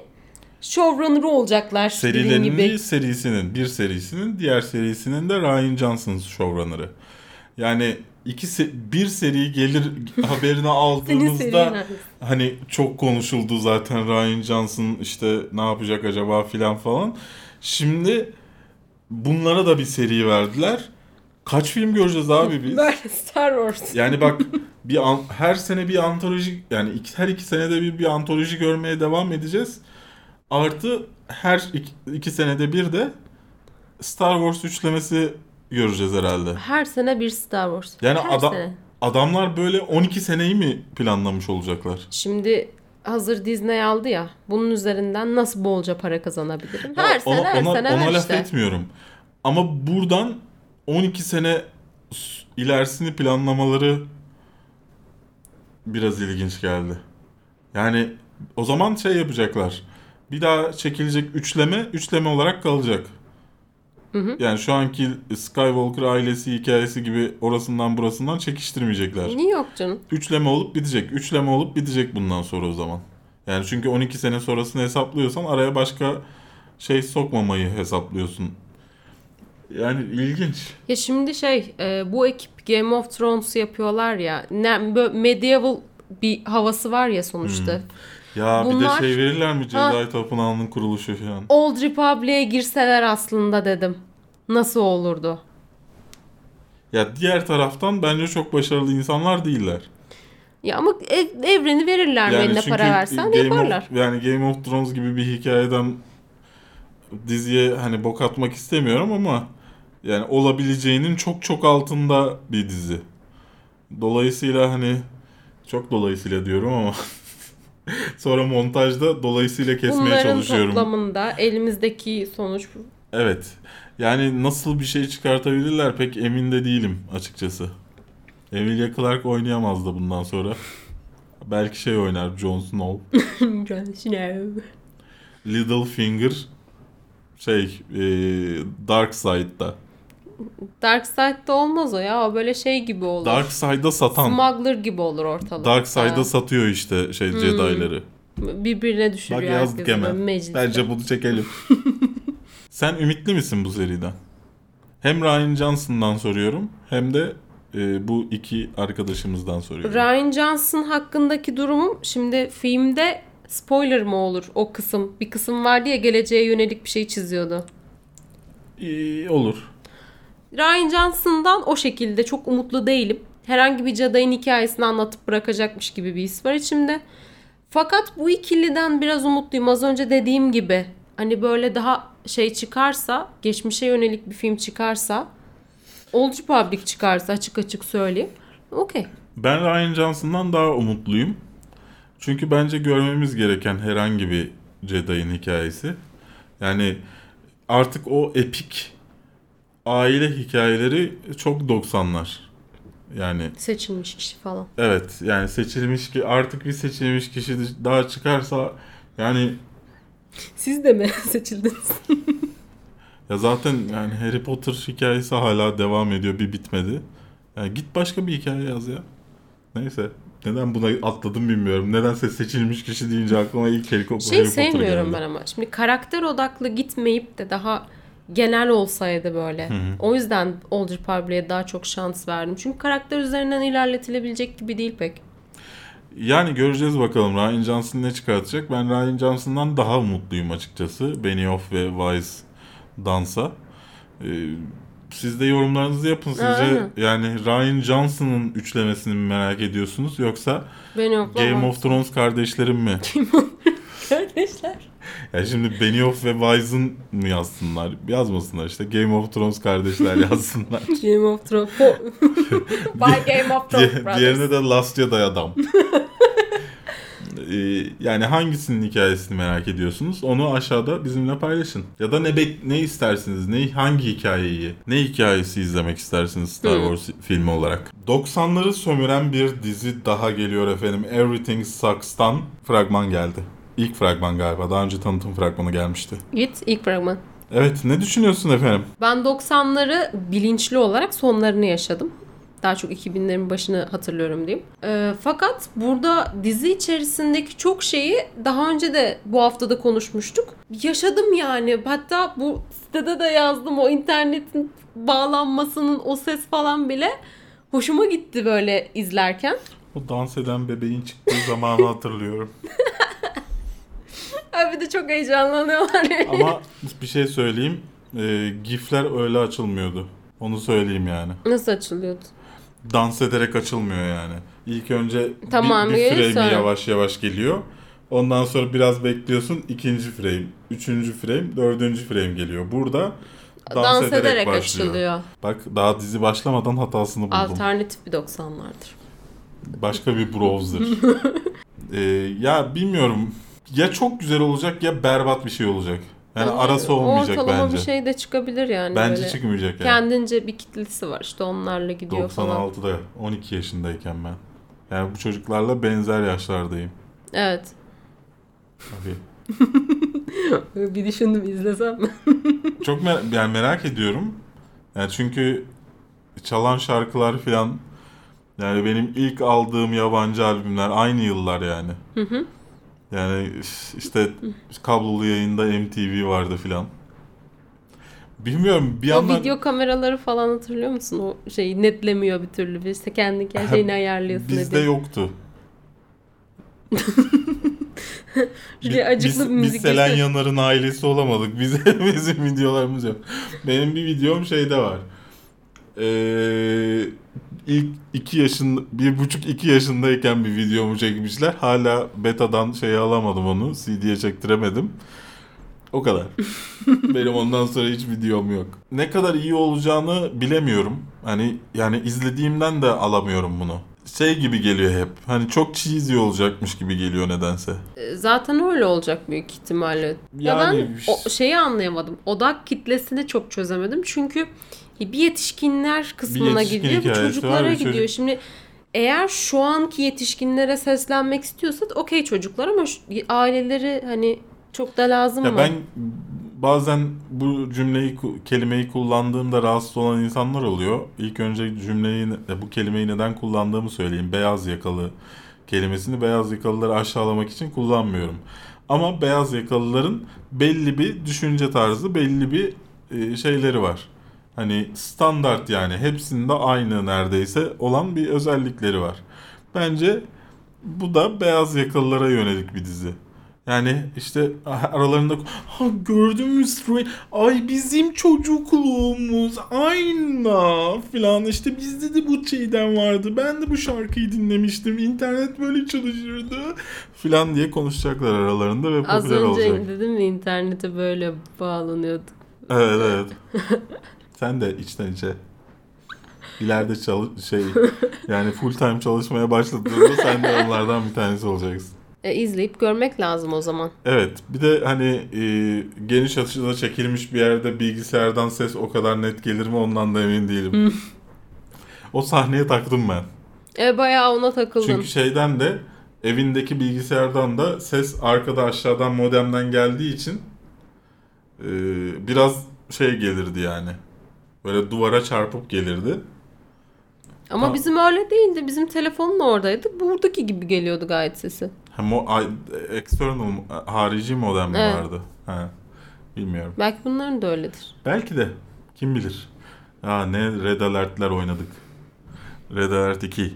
showrunner'ı olacaklar dediğin Serilerinin gibi. değil, serisinin. Bir serisinin, diğer serisinin de Ryan Johnson showrunner'ı. Yani iki se- bir seri gelir *laughs* haberini aldığımızda hani çok konuşuldu zaten Ryan Johnson işte ne yapacak acaba filan falan. Şimdi bunlara da bir seri verdiler. Kaç film göreceğiz abi biz? Böyle Star Wars. Yani bak *laughs* bir an- her sene bir antoloji yani iki, her iki senede bir bir antoloji görmeye devam edeceğiz. Artı her iki, iki senede bir de Star Wars üçlemesi göreceğiz herhalde. Her sene bir Star Wars. Yani Her adam sene. adamlar böyle 12 seneyi mi planlamış olacaklar? Şimdi hazır Disney aldı ya. Bunun üzerinden nasıl bolca para kazanabilirim? Her Ya sene her ona, sene ona ver laf işte. etmiyorum. Ama buradan 12 sene ilerisini planlamaları biraz ilginç geldi. Yani o zaman şey yapacaklar. Bir daha çekilecek üçleme, üçleme olarak kalacak. Yani şu anki Skywalker ailesi hikayesi gibi orasından burasından çekiştirmeyecekler. Niye yok canım? Üçleme olup bitecek. Üçleme olup bitecek bundan sonra o zaman. Yani çünkü 12 sene sonrasını hesaplıyorsan araya başka şey sokmamayı hesaplıyorsun. Yani ilginç. Ya şimdi şey e, bu ekip Game of Thrones yapıyorlar ya. Ne, böyle medieval bir havası var ya sonuçta. Hmm. Ya bir Bunlar- de şey verirler mi Jedi Tapınağı'nın kuruluşu falan. Old Republic'e girseler aslında dedim. Nasıl olurdu? Ya diğer taraftan bence çok başarılı insanlar değiller. Ya ama ev- evreni verirler mi eline para versen Game yaparlar. Of, yani Game of Thrones gibi bir hikayeden diziye hani bok atmak istemiyorum ama yani olabileceğinin çok çok altında bir dizi. Dolayısıyla hani çok dolayısıyla diyorum ama *laughs* *laughs* sonra montajda dolayısıyla kesmeye Bunların çalışıyorum. toplamında elimizdeki sonuç bu. Evet. Yani nasıl bir şey çıkartabilirler pek emin de değilim açıkçası. Emilia Clarke oynayamaz da bundan sonra. *laughs* Belki şey oynar Jon Snow. *laughs* Littlefinger şey e, Dark Side'da. Dark Side'da olmaz o ya. O böyle şey gibi olur. Dark Side'da satan. Smuggler gibi olur ortalıkta. Dark Side'da satıyor işte şey Hmm. Jedi'ları. Birbirine düşürüyor Bak yazdık hemen. mecliste. Bence bunu çekelim. *laughs* Sen ümitli misin bu seriden? Hem Ryan Johnson'dan soruyorum hem de e, bu iki arkadaşımızdan soruyorum. Ryan Johnson hakkındaki durumum şimdi filmde spoiler mı olur o kısım? Bir kısım vardı ya geleceğe yönelik bir şey çiziyordu. İyi, olur. Ryan Johnson'dan o şekilde çok umutlu değilim. Herhangi bir cadayın hikayesini anlatıp bırakacakmış gibi bir his var içimde. Fakat bu ikiliden biraz umutluyum. Az önce dediğim gibi hani böyle daha şey çıkarsa, geçmişe yönelik bir film çıkarsa, Old Republic çıkarsa açık açık söyleyeyim. Okey. Ben Ryan Johnson'dan daha umutluyum. Çünkü bence görmemiz gereken herhangi bir Jedi'ın hikayesi. Yani artık o epik aile hikayeleri çok 90'lar. Yani Seçilmiş kişi falan. evet yani seçilmiş ki artık bir seçilmiş kişi daha çıkarsa yani Siz de mi *laughs* seçildiniz? *laughs* ya zaten yani Harry Potter hikayesi hala devam ediyor bir bitmedi. Yani git başka bir hikaye yaz ya. Neyse. Neden buna atladım bilmiyorum. Nedense seçilmiş kişi deyince aklıma ilk Harry, Harry Şey Potter sevmiyorum geldi. ben ama. Şimdi karakter odaklı gitmeyip de daha genel olsaydı böyle. O yüzden Old Republic'e daha çok şans verdim. Çünkü karakter üzerinden ilerletilebilecek gibi değil pek. Yani göreceğiz bakalım Ryan Johnson ne çıkartacak. Ben Ryan Johnson'dan daha umutluyum açıkçası. Benioff ve Weiss dansa. Ee, siz de yorumlarınızı yapın. Sizce Aynen. yani Ryan Johnson'ın üçlemesini mi merak ediyorsunuz yoksa Game of Thrones kardeşlerim mi? *laughs* Kardeşler. Ya şimdi Benioff ve Weiss'ın mı yazsınlar? Yazmasınlar işte. Game of Thrones kardeşler yazsınlar. *laughs* Game of Thrones. *laughs* By Game of Thrones brothers. Diğerine de Last Jedi adam. *laughs* Ee, yani hangisinin hikayesini merak ediyorsunuz? Onu aşağıda bizimle paylaşın. Ya da ne bek- ne istersiniz? Ne hangi hikayeyi? Ne hikayesi izlemek istersiniz Star. Wars filmi olarak? 90'ları sömüren bir dizi daha geliyor efendim. Everything Sucks'tan fragman geldi. İlk fragman galiba. Daha önce tanıtım fragmanı gelmişti. Git ilk fragman. Evet, ne düşünüyorsun efendim? Ben 90'ları bilinçli olarak sonlarını yaşadım. Daha çok 2000'lerin başını hatırlıyorum diyeyim. Ee, fakat burada dizi içerisindeki çok şeyi daha önce de bu haftada konuşmuştuk. Yaşadım yani. Hatta bu sitede de yazdım o internetin bağlanmasının o ses falan bile hoşuma gitti böyle izlerken. O dans eden bebeğin çıktığı zamanı hatırlıyorum. *laughs* Abi de çok heyecanlanıyorlar. Ama bir şey söyleyeyim. Ee, gifler öyle açılmıyordu. Onu söyleyeyim yani. Nasıl açılıyordu? Dans ederek açılmıyor yani. İlk önce Tamam, bir, bir frame yavaş yavaş geliyor. Ondan sonra biraz bekliyorsun. ikinci frame, üçüncü frame, dördüncü frame geliyor. Burada dans, Dans, ederek, ederek, başlıyor. açılıyor. Bak daha dizi başlamadan hatasını buldum. Alternatif bir 90'lardır. Başka bir browser. *laughs* Ee, ya bilmiyorum. Ya çok güzel olacak ya berbat bir şey olacak. Yani Ama arası olmayacak Ortalama bence. bir şey de çıkabilir yani. Bence böyle. çıkmayacak yani. Kendince bir kitlesi var işte onlarla gidiyor falan. 96'da 12 yaşındayken ben. Yani bu çocuklarla benzer yaşlardayım. Evet. Tabii. *laughs* Bir düşündüm izlesem? *laughs* Çok mer- yani merak ediyorum. Yani çünkü çalan şarkılar falan yani benim ilk aldığım yabancı albümler aynı yıllar yani. Hı hı. Yani işte kablolu yayında MTV vardı filan. Bilmiyorum bir O yandan video kameraları falan hatırlıyor musun? O şeyi netlemiyor bir türlü. İşte kendi şeyini ayarlıyorsun. bizde yoktu. *laughs* Bir acıklı biz, bir müzik biz Selen Yanar'ın ailesi olamadık. *laughs* Bize bizim videolarımız yok. Benim bir videom şeyde var. Ee, ilk iki yaşın, bir buçuk iki yaşındayken bir videomu çekmişler. Hala betadan şey alamadım onu. CD'ye çektiremedim. O kadar. *laughs* Benim ondan sonra hiç videom yok. Ne kadar iyi olacağını bilemiyorum. Hani yani izlediğimden de alamıyorum bunu. Şey gibi geliyor hep. Hani çok cheesy olacakmış gibi geliyor nedense. E, Zaten öyle olacak büyük ihtimalle. ya Yani- ben o şeyi anlayamadım. Odak kitlesini çok çözemedim. Çünkü bir yetişkinler kısmına yetişkin gidiyor, bir var, çocuklara bir gidiyor. çocuk- Şimdi eğer şu anki yetişkinlere seslenmek istiyorsa okey çocuklar ama şu- aileleri hani çok da lazım Ya mı? ben bazen bu cümleyi kelimeyi kullandığımda rahatsız olan insanlar oluyor. İlk önce cümleyi bu kelimeyi neden kullandığımı söyleyeyim. Beyaz yakalı kelimesini beyaz yakalıları aşağılamak için kullanmıyorum. Ama beyaz yakalıların belli bir düşünce tarzı, belli bir e, şeyleri var. Hani standart yani hepsinde aynı neredeyse olan bir özellikleri var. Bence bu da beyaz yakalılara yönelik bir dizi. Yani işte aralarında ha gördün mü? Ay bizim çocukluğumuz aynı filan işte bizde de bu şeyden vardı. Ben de bu şarkıyı dinlemiştim. İnternet böyle çalışırdı filan diye konuşacaklar aralarında ve Az popüler önce olacak. dedim mi internete böyle bağlanıyorduk. Evet evet. *laughs* Sen de içten içe. İleride çalış şey *laughs* yani full time çalışmaya başladığında sen de onlardan bir tanesi olacaksın. E, izleyip görmek lazım o zaman. Evet. Bir de hani e, geniş açıda çekilmiş bir yerde bilgisayardan ses o kadar net gelir mi ondan da emin değilim. o sahneye taktım ben. E, bayağı ona takıldım. Çünkü şeyden de evindeki bilgisayardan da ses arkada aşağıdan modemden geldiği için e, biraz şey gelirdi yani. Böyle duvara çarpıp gelirdi. Ama Tamam. bizim öyle değildi. Bizim telefonun oradaydı. Buradaki gibi geliyordu gayet sesi. Hem o external harici modem mi Evet. vardı? Ha. Bilmiyorum. Belki bunların da öyledir. Belki de. Kim bilir. Ya ne Red Alert'ler oynadık. Red Alert 2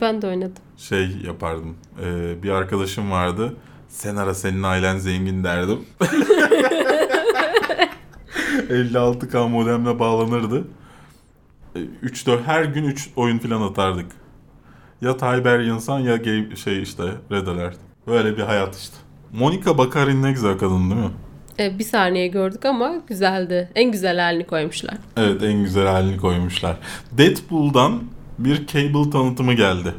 Ben de oynadım. şey yapardım. Ee, bir arkadaşım vardı. Sen ara senin ailen zengin derdim. *laughs* 56K modemle bağlanırdı. 3 4 her gün 3 oyun falan atardık. Ya Tiberians'an ya game, şey işte Red Alert. Böyle bir hayat işte. Monica Bakarin ne güzel kadın değil mi? E, bir saniye gördük ama güzeldi. En güzel halini koymuşlar. Evet en güzel halini koymuşlar. Deadpool'dan bir cable tanıtımı geldi.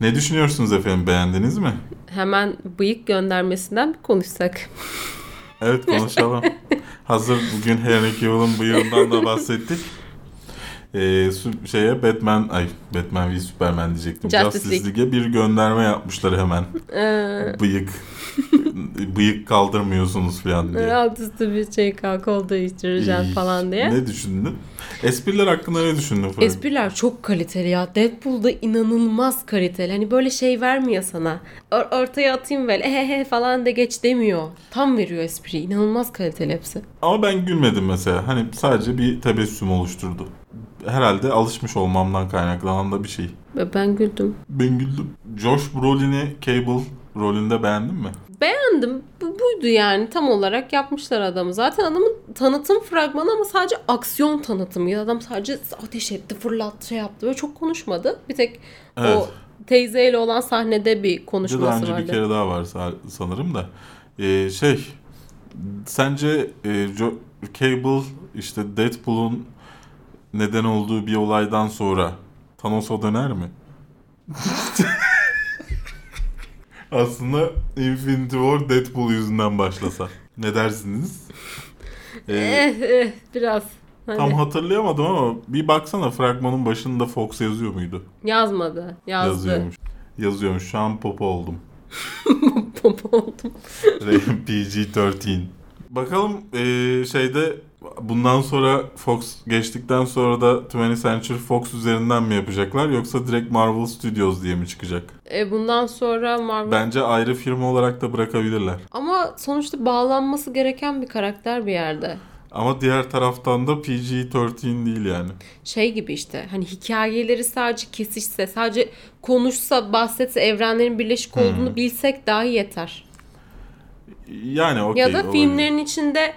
Ne düşünüyorsunuz efendim beğendiniz mi? Hemen bıyık göndermesinden bir konuşsak. *laughs* Evet konuşalım. *laughs* Hazır bugün Henry Cavill'ın bıyığından da bahsettik. Ee, sü- şeye Batman, ay Batman v Superman diyecektim. Justice Justice, League. League'e bir gönderme yapmışlar hemen. Ee, Bıyık. *laughs* bıyık kaldırmıyorsunuz falan diye. alt üstü bir şey kol değiştireceğim İyi. falan diye. Ne düşündün? Espriler hakkında ne düşündün Fırat? Espriler çok kaliteli ya. Deadpool'da inanılmaz kaliteli. Hani böyle şey vermiyor sana. Or- ortaya atayım böyle ehehe falan de geç demiyor. Tam veriyor espri. İnanılmaz kaliteli hepsi. Ama ben gülmedim mesela. Hani sadece bir tebessüm oluşturdu. Herhalde alışmış olmamdan kaynaklanan da bir şey. Ben güldüm. Ben güldüm. Josh Brolin'i Cable rolünde beğendin mi? Beğendim. Bu buydu yani. Tam olarak yapmışlar adamı. Zaten adamın tanıtım fragmanı ama sadece aksiyon tanıtımı. Adam sadece ateş etti, fırlattı, şey yaptı. Böyle çok konuşmadı. Bir tek Evet. o teyzeyle olan sahnede bir Bir de daha konuşması önce vardı. bir kere daha var sa- sanırım da. Ee, şey, sence e, Cable işte Deadpool'un neden olduğu bir olaydan sonra Thanos'a döner mi? *laughs* Aslında Infinity War Deadpool yüzünden başlasa. Ne dersiniz? Ee, Eh, eh, biraz. Hani tam hatırlayamadım ama bir baksana fragmanın başında Fox yazıyor muydu? yazmadı. Yazdı. Yazıyormuş. Yazıyormuş. Şu an popo oldum. *laughs* Popo oldum. *laughs* PG-13. Bakalım eee, şeyde bundan sonra Fox geçtikten sonra da 20th Century Fox üzerinden mi yapacaklar yoksa direkt Marvel Studios diye mi çıkacak? E, bundan sonra Marvel... Bence ayrı firma olarak da bırakabilirler. Ama sonuçta bağlanması gereken bir karakter bir yerde. Ama diğer taraftan da PG-13 değil yani. Şey gibi işte hani hikayeleri sadece kesişse, sadece konuşsa, bahsetse, evrenlerin birleşik olduğunu bilsek dahi yeter. Yani okey. ya da olabilir. filmlerin içinde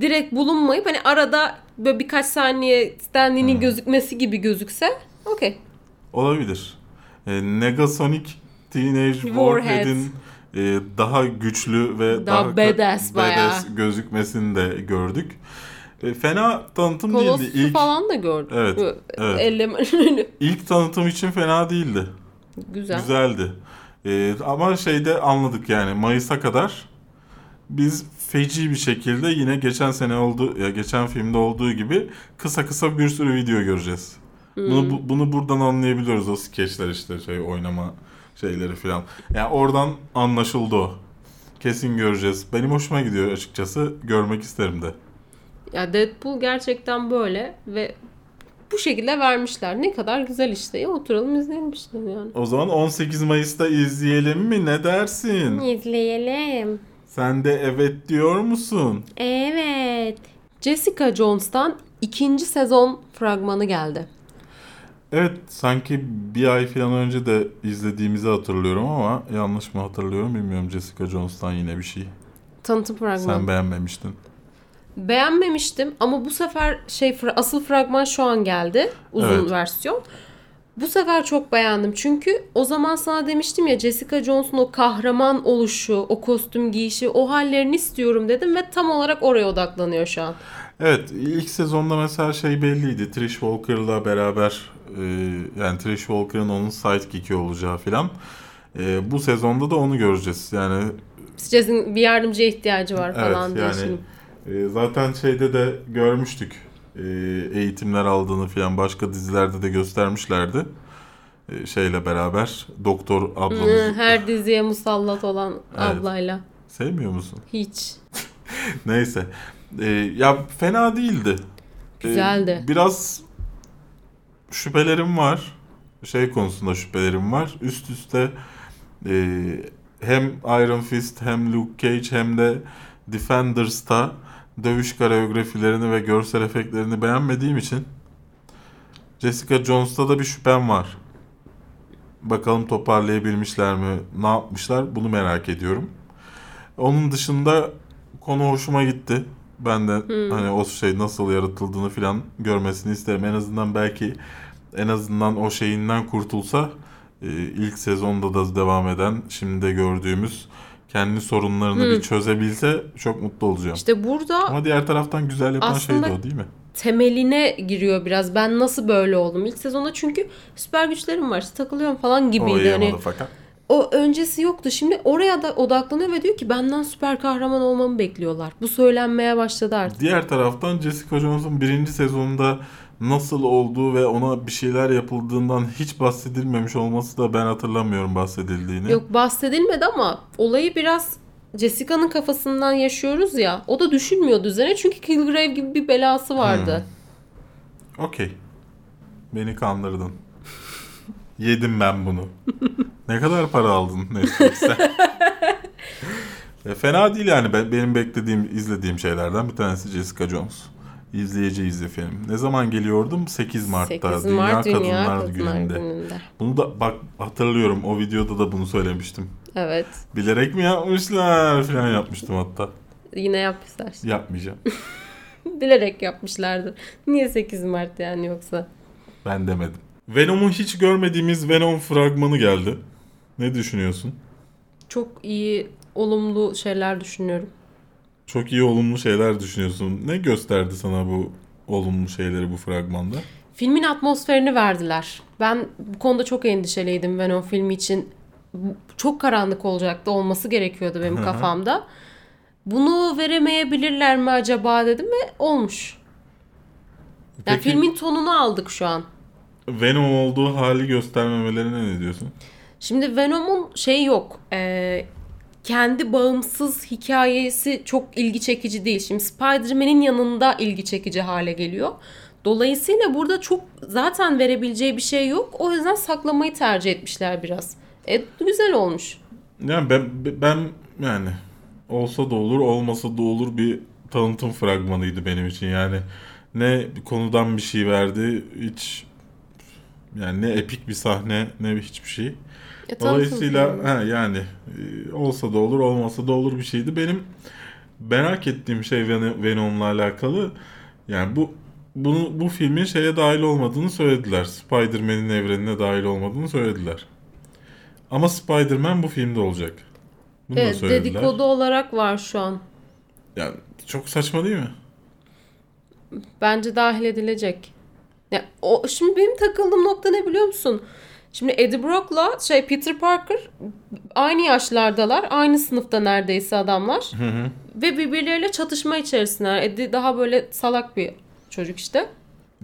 direkt bulunmayıp hani arada böyle birkaç saniye Stanley'nin gözükmesi gibi gözükse okey. Olabilir. E, Negasonic Teenage Warhead. Warhead'in e, daha güçlü ve Daha daha, badass bayağı. gözükmesini de gördük. E, fena tanıtım değildi. Kolossus'u İlk, falan da gördüm. Evet, evet. Elleme *laughs* ilk tanıtım için fena değildi. Güzel. Güzeldi. E, ama şeyde anladık yani Mayıs'a kadar biz feci bir şekilde yine geçen sene oldu ya geçen filmde olduğu gibi kısa kısa bir sürü video göreceğiz. Bunu bu- bunu buradan anlayabiliyoruz o skeçler işte şey oynama şeyleri falan. Yani oradan anlaşıldı o. Kesin göreceğiz. Benim hoşuma gidiyor açıkçası. Görmek isterim de. Ya Deadpool gerçekten böyle ve bu şekilde vermişler. Ne kadar güzel işte. Ya oturalım izleyelim işte yani. O zaman 18 Mayıs'ta izleyelim mi? Ne dersin? İzleyelim. Sen de evet diyor musun? Evet. Jessica Jones'tan ikinci sezon fragmanı geldi. Evet sanki bir ay falan önce de izlediğimizi hatırlıyorum ama yanlış mı hatırlıyorum bilmiyorum Jessica Jones'tan yine bir şey. Tanıtım fragmanı. Sen beğenmemiştin. Beğenmemiştim ama bu sefer şey asıl fragman şu an geldi. Uzun Evet. versiyon. Bu sefer çok beğendim. Çünkü o zaman sana demiştim ya Jessica Jones'un o kahraman oluşu, o kostüm giyişi, o hallerini istiyorum dedim ve tam olarak oraya odaklanıyor şu an. Evet ilk sezonda mesela şey belliydi. Trish Walker'la beraber e, yani Trish Walker'ın onun sidekick'i olacağı filan. E, bu sezonda da onu göreceğiz. Yani Jess'in bir yardımcıya ihtiyacı var falan evet diye yani şimdi. e, zaten şeyde de görmüştük. E, eğitimler aldığını filan başka dizilerde de göstermişlerdi. E, şeyle beraber doktor ablamız. Her diziye musallat olan Evet. ablayla. Sevmiyor musun? Hiç. *laughs* Neyse. E, ya fena değildi. E, Güzeldi. biraz şüphelerim var. Şey konusunda şüphelerim var. Üst üste e, hem Iron Fist hem Luke Cage hem de Defenders'ta dövüş koreografilerini ve görsel efektlerini beğenmediğim için Jessica Jones'ta da bir şüphem var. Bakalım toparlayabilmişler mi? Ne yapmışlar? Bunu merak ediyorum. Onun dışında konu hoşuma gitti. Ben de hani o şey nasıl yaratıldığını falan görmesini isterim. En azından belki en azından o şeyinden kurtulsa e, ilk sezonda da devam eden şimdi de gördüğümüz kendi sorunlarını bir çözebilse çok mutlu olacağım. İşte burada Ama diğer taraftan güzel yapan şey de o değil mi? temeline giriyor biraz. Ben nasıl böyle oldum? İlk sezonda çünkü süper güçlerim var. takılıyorum falan O gibiydi. iyi Hani fakat. o öncesi yoktu. Şimdi oraya da odaklanıyor ve diyor ki benden süper kahraman olmamı bekliyorlar. Bu söylenmeye başladı artık. Diğer taraftan Jessica Jones'un birinci sezonunda nasıl olduğu ve ona bir şeyler yapıldığından hiç bahsedilmemiş olması da ben hatırlamıyorum bahsedildiğini. Yok bahsedilmedi ama olayı biraz Jessica'nın kafasından yaşıyoruz ya. O da düşünmüyordu üzerine çünkü Kilgrave gibi bir belası vardı. Okey. Beni kandırdın. *laughs* Yedim ben bunu. ne kadar para aldın Netflix'e? *laughs* E, fena değil yani. Ben, benim beklediğim, izlediğim şeylerden bir tanesi Jessica Jones. İzleyeceğiz film. Ne zaman geliyordum? 8 Mart'ta. 8 Mart Dünya Kadınlar, Kadınlar Günü'nde. Günü'nde. Bunu da bak hatırlıyorum. O videoda da bunu söylemiştim. Evet. Bilerek mi yapmışlar falan yapmıştım hatta. Yine yapmışlar. Yapmayacağım. *laughs* *laughs* Bilerek yapmışlardı. Niye 8 Mart yani yoksa? Ben demedim. Venom'u hiç görmediğimiz Venom fragmanı geldi. Ne düşünüyorsun? Çok iyi, olumlu şeyler düşünüyorum. Çok iyi olumlu şeyler düşünüyorsun. Ne gösterdi sana bu olumlu şeyleri bu fragmanda? Filmin atmosferini verdiler. Ben bu konuda çok endişeliydim Venom filmi için. Çok karanlık olacaktı. Olması gerekiyordu benim kafamda. Bunu veremeyebilirler mi acaba dedim ve olmuş. Yani Peki filmin tonunu aldık şu an. Venom olduğu hali göstermemelerine ne diyorsun? Şimdi Venom'un şey yok. Ee, kendi bağımsız hikayesi çok ilgi çekici değil. Şimdi Spider-Man'in yanında ilgi çekici hale geliyor. Dolayısıyla burada çok zaten verebileceği bir şey yok. O yüzden saklamayı tercih etmişler biraz. E, güzel olmuş. Yani ben ben yani olsa da olur olmasa da olur bir tanıtım fragmanıydı benim için. Yani ne konudan bir şey verdi hiç yani ne epik bir sahne ne bir hiçbir şey. E, Dolayısıyla ha, yani e, olsa da olur olmasa da olur bir şeydi. Benim merak ettiğim şey Ven- Venom'la alakalı yani bu bunu bu filmin şeye dahil olmadığını söylediler. Spider-Man'in evrenine dahil olmadığını söylediler. Ama Spider-Man bu filmde olacak. Bunu da Evet, söylediler. dedikodu olarak var şu an. Yani çok saçma değil mi? Bence dahil edilecek. Ya, o, şimdi benim takıldığım nokta ne biliyor musun? Şimdi Eddie Brock'la şey Peter Parker aynı yaşlardalar. Aynı sınıfta neredeyse adamlar. Ve birbirleriyle çatışma içerisindeler. Eddie daha böyle salak bir çocuk işte.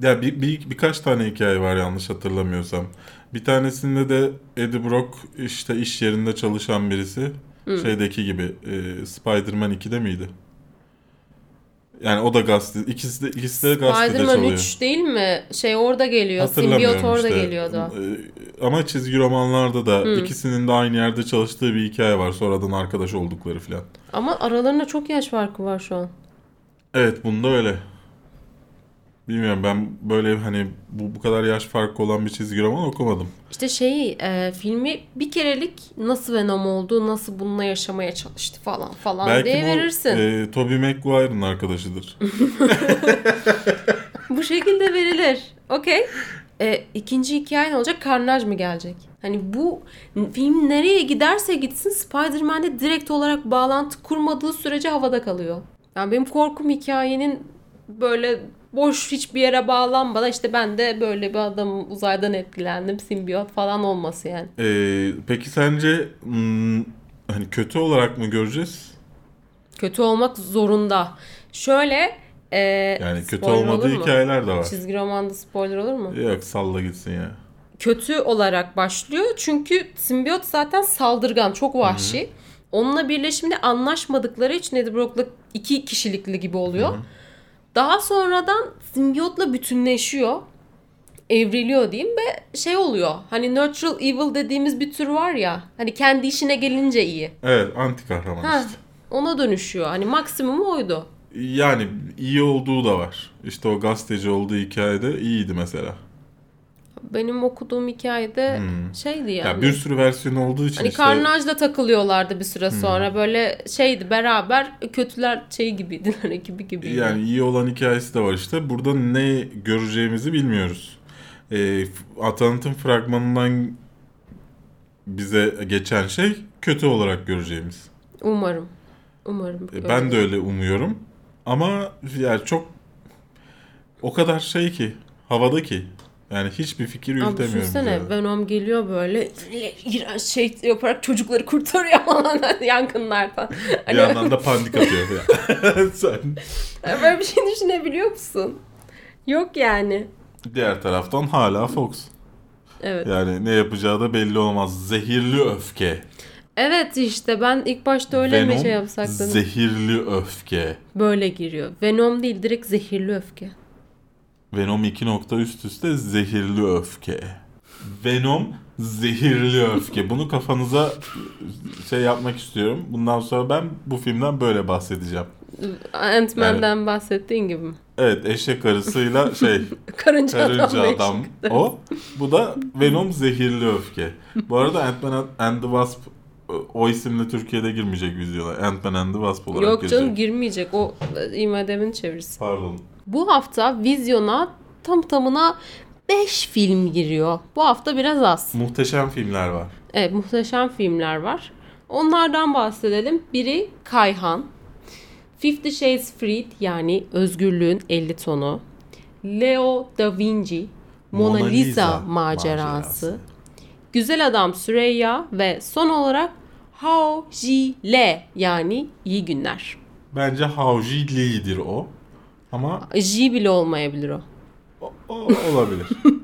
Ya bir, bir birkaç tane hikaye var yanlış hatırlamıyorsam. Bir tanesinde de Eddie Brock işte iş yerinde çalışan birisi. Şeydeki gibi e, Spider-Man 2'de miydi? Yani o da gazete. İkisi de, ikisi de gazetede Spider-Man çalıyor. 3 değil mi? Şey orada geliyor. Simbiyot orada işte. geliyordu. E, Ama çizgi romanlarda da ikisinin de aynı yerde çalıştığı bir hikaye var. Sonradan arkadaş oldukları falan. Ama aralarında çok yaş farkı var şu an. Evet bunda öyle. Bilmiyorum ben böyle hani bu, bu kadar yaş farkı olan bir çizgi roman okumadım. İşte şey e, filmi bir kerelik nasıl Venom oldu, nasıl bununla yaşamaya çalıştı falan falan Belki diye bu verirsin. e, Tobey Maguire'ın arkadaşıdır. *laughs* *laughs* Bu şekilde verilir. Okey. E, ikinci hikaye ne olacak? Carnage mı gelecek? Hani bu film nereye giderse gitsin Spider-Man'de direkt olarak bağlantı kurmadığı sürece havada kalıyor. Yani benim korkum hikayenin böyle boş hiçbir yere bağlanmadan işte ben de böyle bir adamım uzaydan etkilendim simbiyot falan olması yani. E, peki sence hmm, hani kötü olarak mı göreceğiz? Kötü olmak zorunda. Şöyle e, Yani kötü olmadığı hikayeler de var. Çizgi romanda spoiler olur mu? Yok salla gitsin ya. kötü olarak başlıyor. Çünkü simbiyot zaten saldırgan, çok vahşi. Onunla birleşimde anlaşmadıkları için Eddie Brock'la iki kişilikli gibi oluyor. Daha sonradan simbiyotla bütünleşiyor. Evriliyor diyeyim ve şey oluyor. Hani natural evil dediğimiz bir tür var ya. Hani kendi işine gelince iyi. Evet anti kahraman Ha, işte. ona dönüşüyor. Hani maksimumu oydu. Yani iyi olduğu da var. İşte o gazeteci olduğu hikayede iyiydi mesela. Benim okuduğum hikayede şeydi yani. Ya bir sürü versiyon olduğu için Hani işte Carnage'la takılıyorlardı bir süre sonra. Böyle şeydi beraber kötüler şey gibiydiler *laughs* ekibi gibi. Yani iyi olan hikayesi de var işte. Burada ne göreceğimizi bilmiyoruz. E, Atanat'ın fragmanından bize geçen şey kötü olarak göreceğimiz. Umarım. Umarım. E, ben de öyle umuyorum. Ama yani çok o kadar şey ki havada ki yani hiçbir fikir Abi yürütemiyorum. düşünsene yani. Venom geliyor böyle iğrenç şey yaparak çocukları *laughs* kurtarıyor falan *laughs* yangınlardan. Bir Hani yandan da panik atıyor. *laughs* Sen böyle bir şey düşünebiliyor musun? Yok yani. diğer taraftan hala Fox. Evet. Yani ne yapacağı da belli olmaz. Zehirli öfke. Evet işte ben ilk başta öyle mi Venom, şey yapsak dedim. Zehirli öfke. Böyle giriyor. Venom değil direkt zehirli öfke. Venom 2 nokta üst üste zehirli öfke. Venom zehirli öfke. Bunu kafanıza şey yapmak istiyorum. Bundan sonra ben bu filmden böyle bahsedeceğim. Ant-Man'den bahsettiğin gibi mi? Evet eşek arısıyla şey Karınca, *laughs* karınca adam. adam o. Bu da Venom zehirli öfke. Bu arada Ant-Man and the Wasp o isimle Türkiye'de girmeyecek vizyona. Ant-Man and the Wasp olarak Yok girecek. canım girmeyecek. O IMDb'nin çevirisi. Pardon. Bu hafta vizyona tam tamına 5 film giriyor. Bu hafta biraz az. Muhteşem filmler var. Evet muhteşem filmler var. Onlardan bahsedelim. Biri Kayhan. Fifty Shades Freed yani Özgürlüğün 50 tonu. Leo da Vinci. Mona, Mona Lisa, Lisa macerası. macerası. Güzel Adam Süreyya ve son olarak Hao Ji Le yani iyi günler. Bence Hauji Lee'dir o. Ama Ji bile olmayabilir o. o, o- olabilir. *laughs*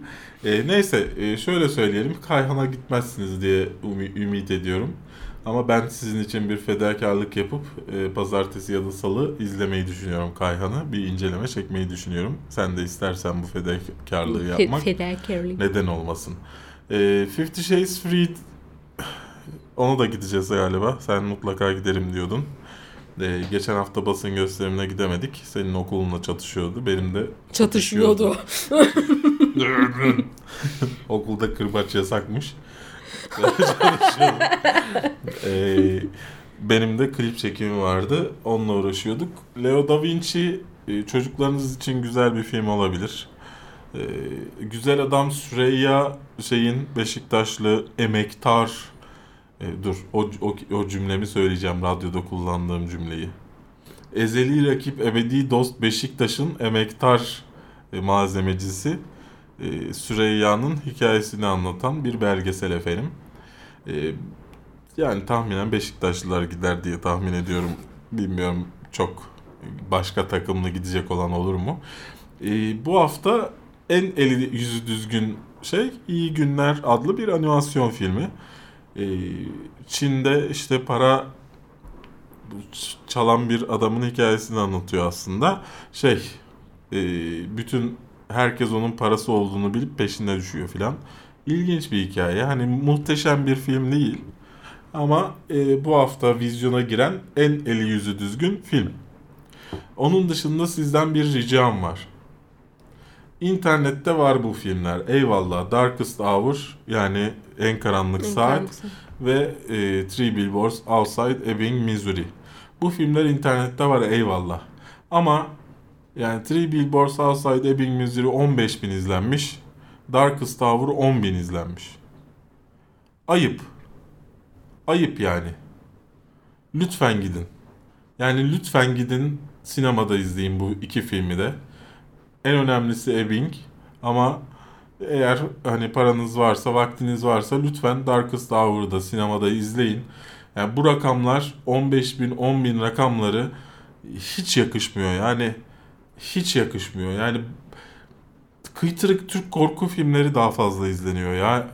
E, neyse e, şöyle söyleyelim. Kayhan'a gitmezsiniz diye umi- ümit ediyorum. Ama ben sizin için bir fedakarlık yapıp e, pazartesi ya da salı izlemeyi düşünüyorum Kayhan'ı. Bir inceleme çekmeyi düşünüyorum. Sen de istersen bu fedakarlığı Fe- yapmak Fedakarlık. neden olmasın. E, Fifty Shades Freed *sighs* ona da gideceğiz galiba. Sen mutlaka giderim diyordun. Ee, geçen hafta basın gösterimine gidemedik. Senin okulunla çatışıyordu. Benim de Çatışıyordu. *laughs* Okulda kırbaç yasakmış. *laughs* Ee, benim de klip çekimi vardı. Onunla uğraşıyorduk. Leo da Vinci e, çocuklarınız için güzel bir film olabilir. Ee, güzel adam Süreyya şeyin Beşiktaşlı emektar e, dur o, o, o cümlemi söyleyeceğim radyoda kullandığım cümleyi. Ezeli rakip ebedi dost Beşiktaş'ın emektar e, malzemecisi e, Süreyya'nın hikayesini anlatan bir belgesel efendim. E, yani tahminen Beşiktaşlılar gider diye tahmin ediyorum. Bilmiyorum çok başka takımla gidecek olan olur mu? E, bu hafta en eli yüzü düzgün şey İyi Günler adlı bir animasyon filmi. E, Çin'de işte para çalan bir adamın hikayesini anlatıyor aslında. Şey, e, bütün herkes onun parası olduğunu bilip peşine düşüyor filan. İlginç bir hikaye. Hani muhteşem bir film değil. Ama e, bu hafta vizyona giren en eli yüzü düzgün film. Onun dışında sizden bir ricam var. İnternette var bu filmler. Eyvallah. Darkest Hour yani en karanlık saat ve e, Three Billboards Outside Ebbing, Missouri. Bu filmler internette var eyvallah. Ama yani Three Billboards Outside Ebbing, Missouri 15 bin izlenmiş. Darkest Tower 10 bin izlenmiş. Ayıp. Ayıp yani. Lütfen gidin. Yani lütfen gidin sinemada izleyin bu iki filmi de. En önemlisi Ebbing ama eğer hani paranız varsa, vaktiniz varsa lütfen Darkest Hour'ı da sinemada izleyin. Yani bu rakamlar 15 bin, 10 bin rakamları hiç yakışmıyor. Yani hiç yakışmıyor. Yani kıytırık Türk korku filmleri daha fazla izleniyor ya.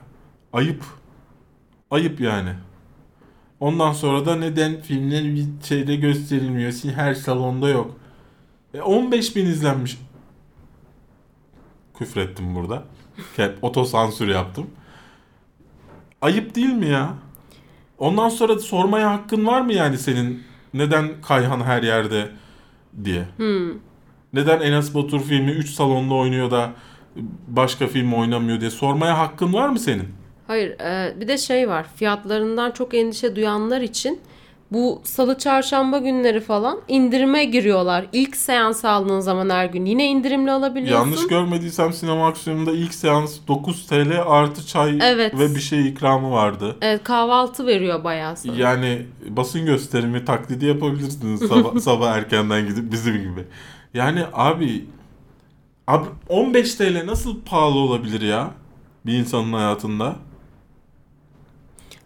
Ayıp. Ayıp yani. Ondan sonra da neden filmler bir şeyde gösterilmiyor? Her salonda yok. E 15 bin izlenmiş. Küfrettim burada. Otosansür yaptım. Ayıp değil mi ya? Ondan sonra sormaya hakkın var mı yani senin neden Kayhan her yerde diye? Hmm. Neden Enes Batur filmi 3 salonda oynuyor da başka film oynamıyor diye sormaya hakkın var mı senin? Hayır, e, bir de şey var. Fiyatlarından çok endişe duyanlar için bu salı çarşamba günleri falan indirime giriyorlar. İlk seans aldığın zaman her gün yine indirimli alabiliyorsun. Yanlış görmediysem sinema aksiyonunda ilk seans 9 TL artı çay Evet. ve bir şey ikramı vardı. Evet, kahvaltı veriyor bayağı sana. Yani basın gösterimi taklidi yapabilirsiniz sabah, *laughs* sabah erkenden gidip bizim gibi. Yani abi abi 15 TL nasıl pahalı olabilir ya bir insanın hayatında?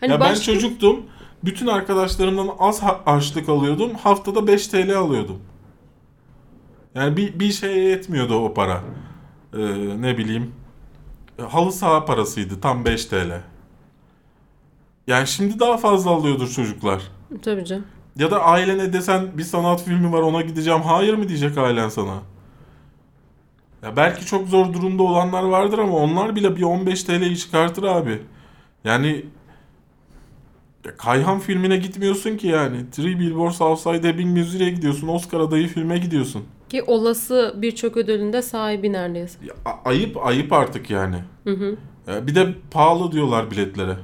Hani ya ben başka- çocuktum. Bütün arkadaşlarımdan az ha- harçlık alıyordum. Haftada 5 TL alıyordum. Yani bir, bir şeye yetmiyordu o para. Ee, ne bileyim. Halı saha parasıydı. Tam 5 TL. Yani şimdi daha fazla alıyordur çocuklar. Tabii canım. Ya da ailene desen bir sanat filmi var ona gideceğim. Hayır mı diyecek ailen sana? Ya belki çok zor durumda olanlar vardır ama onlar bile bir 15 TL'yi çıkartır abi. Yani ya Kayhan filmine gitmiyorsun ki yani. Three Billboards Outside Ebbing, Missouri'ye gidiyorsun. Oscar adayı filme gidiyorsun. Ki olası birçok ödülün de sahibi neredeyse. Ya, a- ayıp ayıp artık yani. Hı hı. Ya bir de pahalı diyorlar biletlere.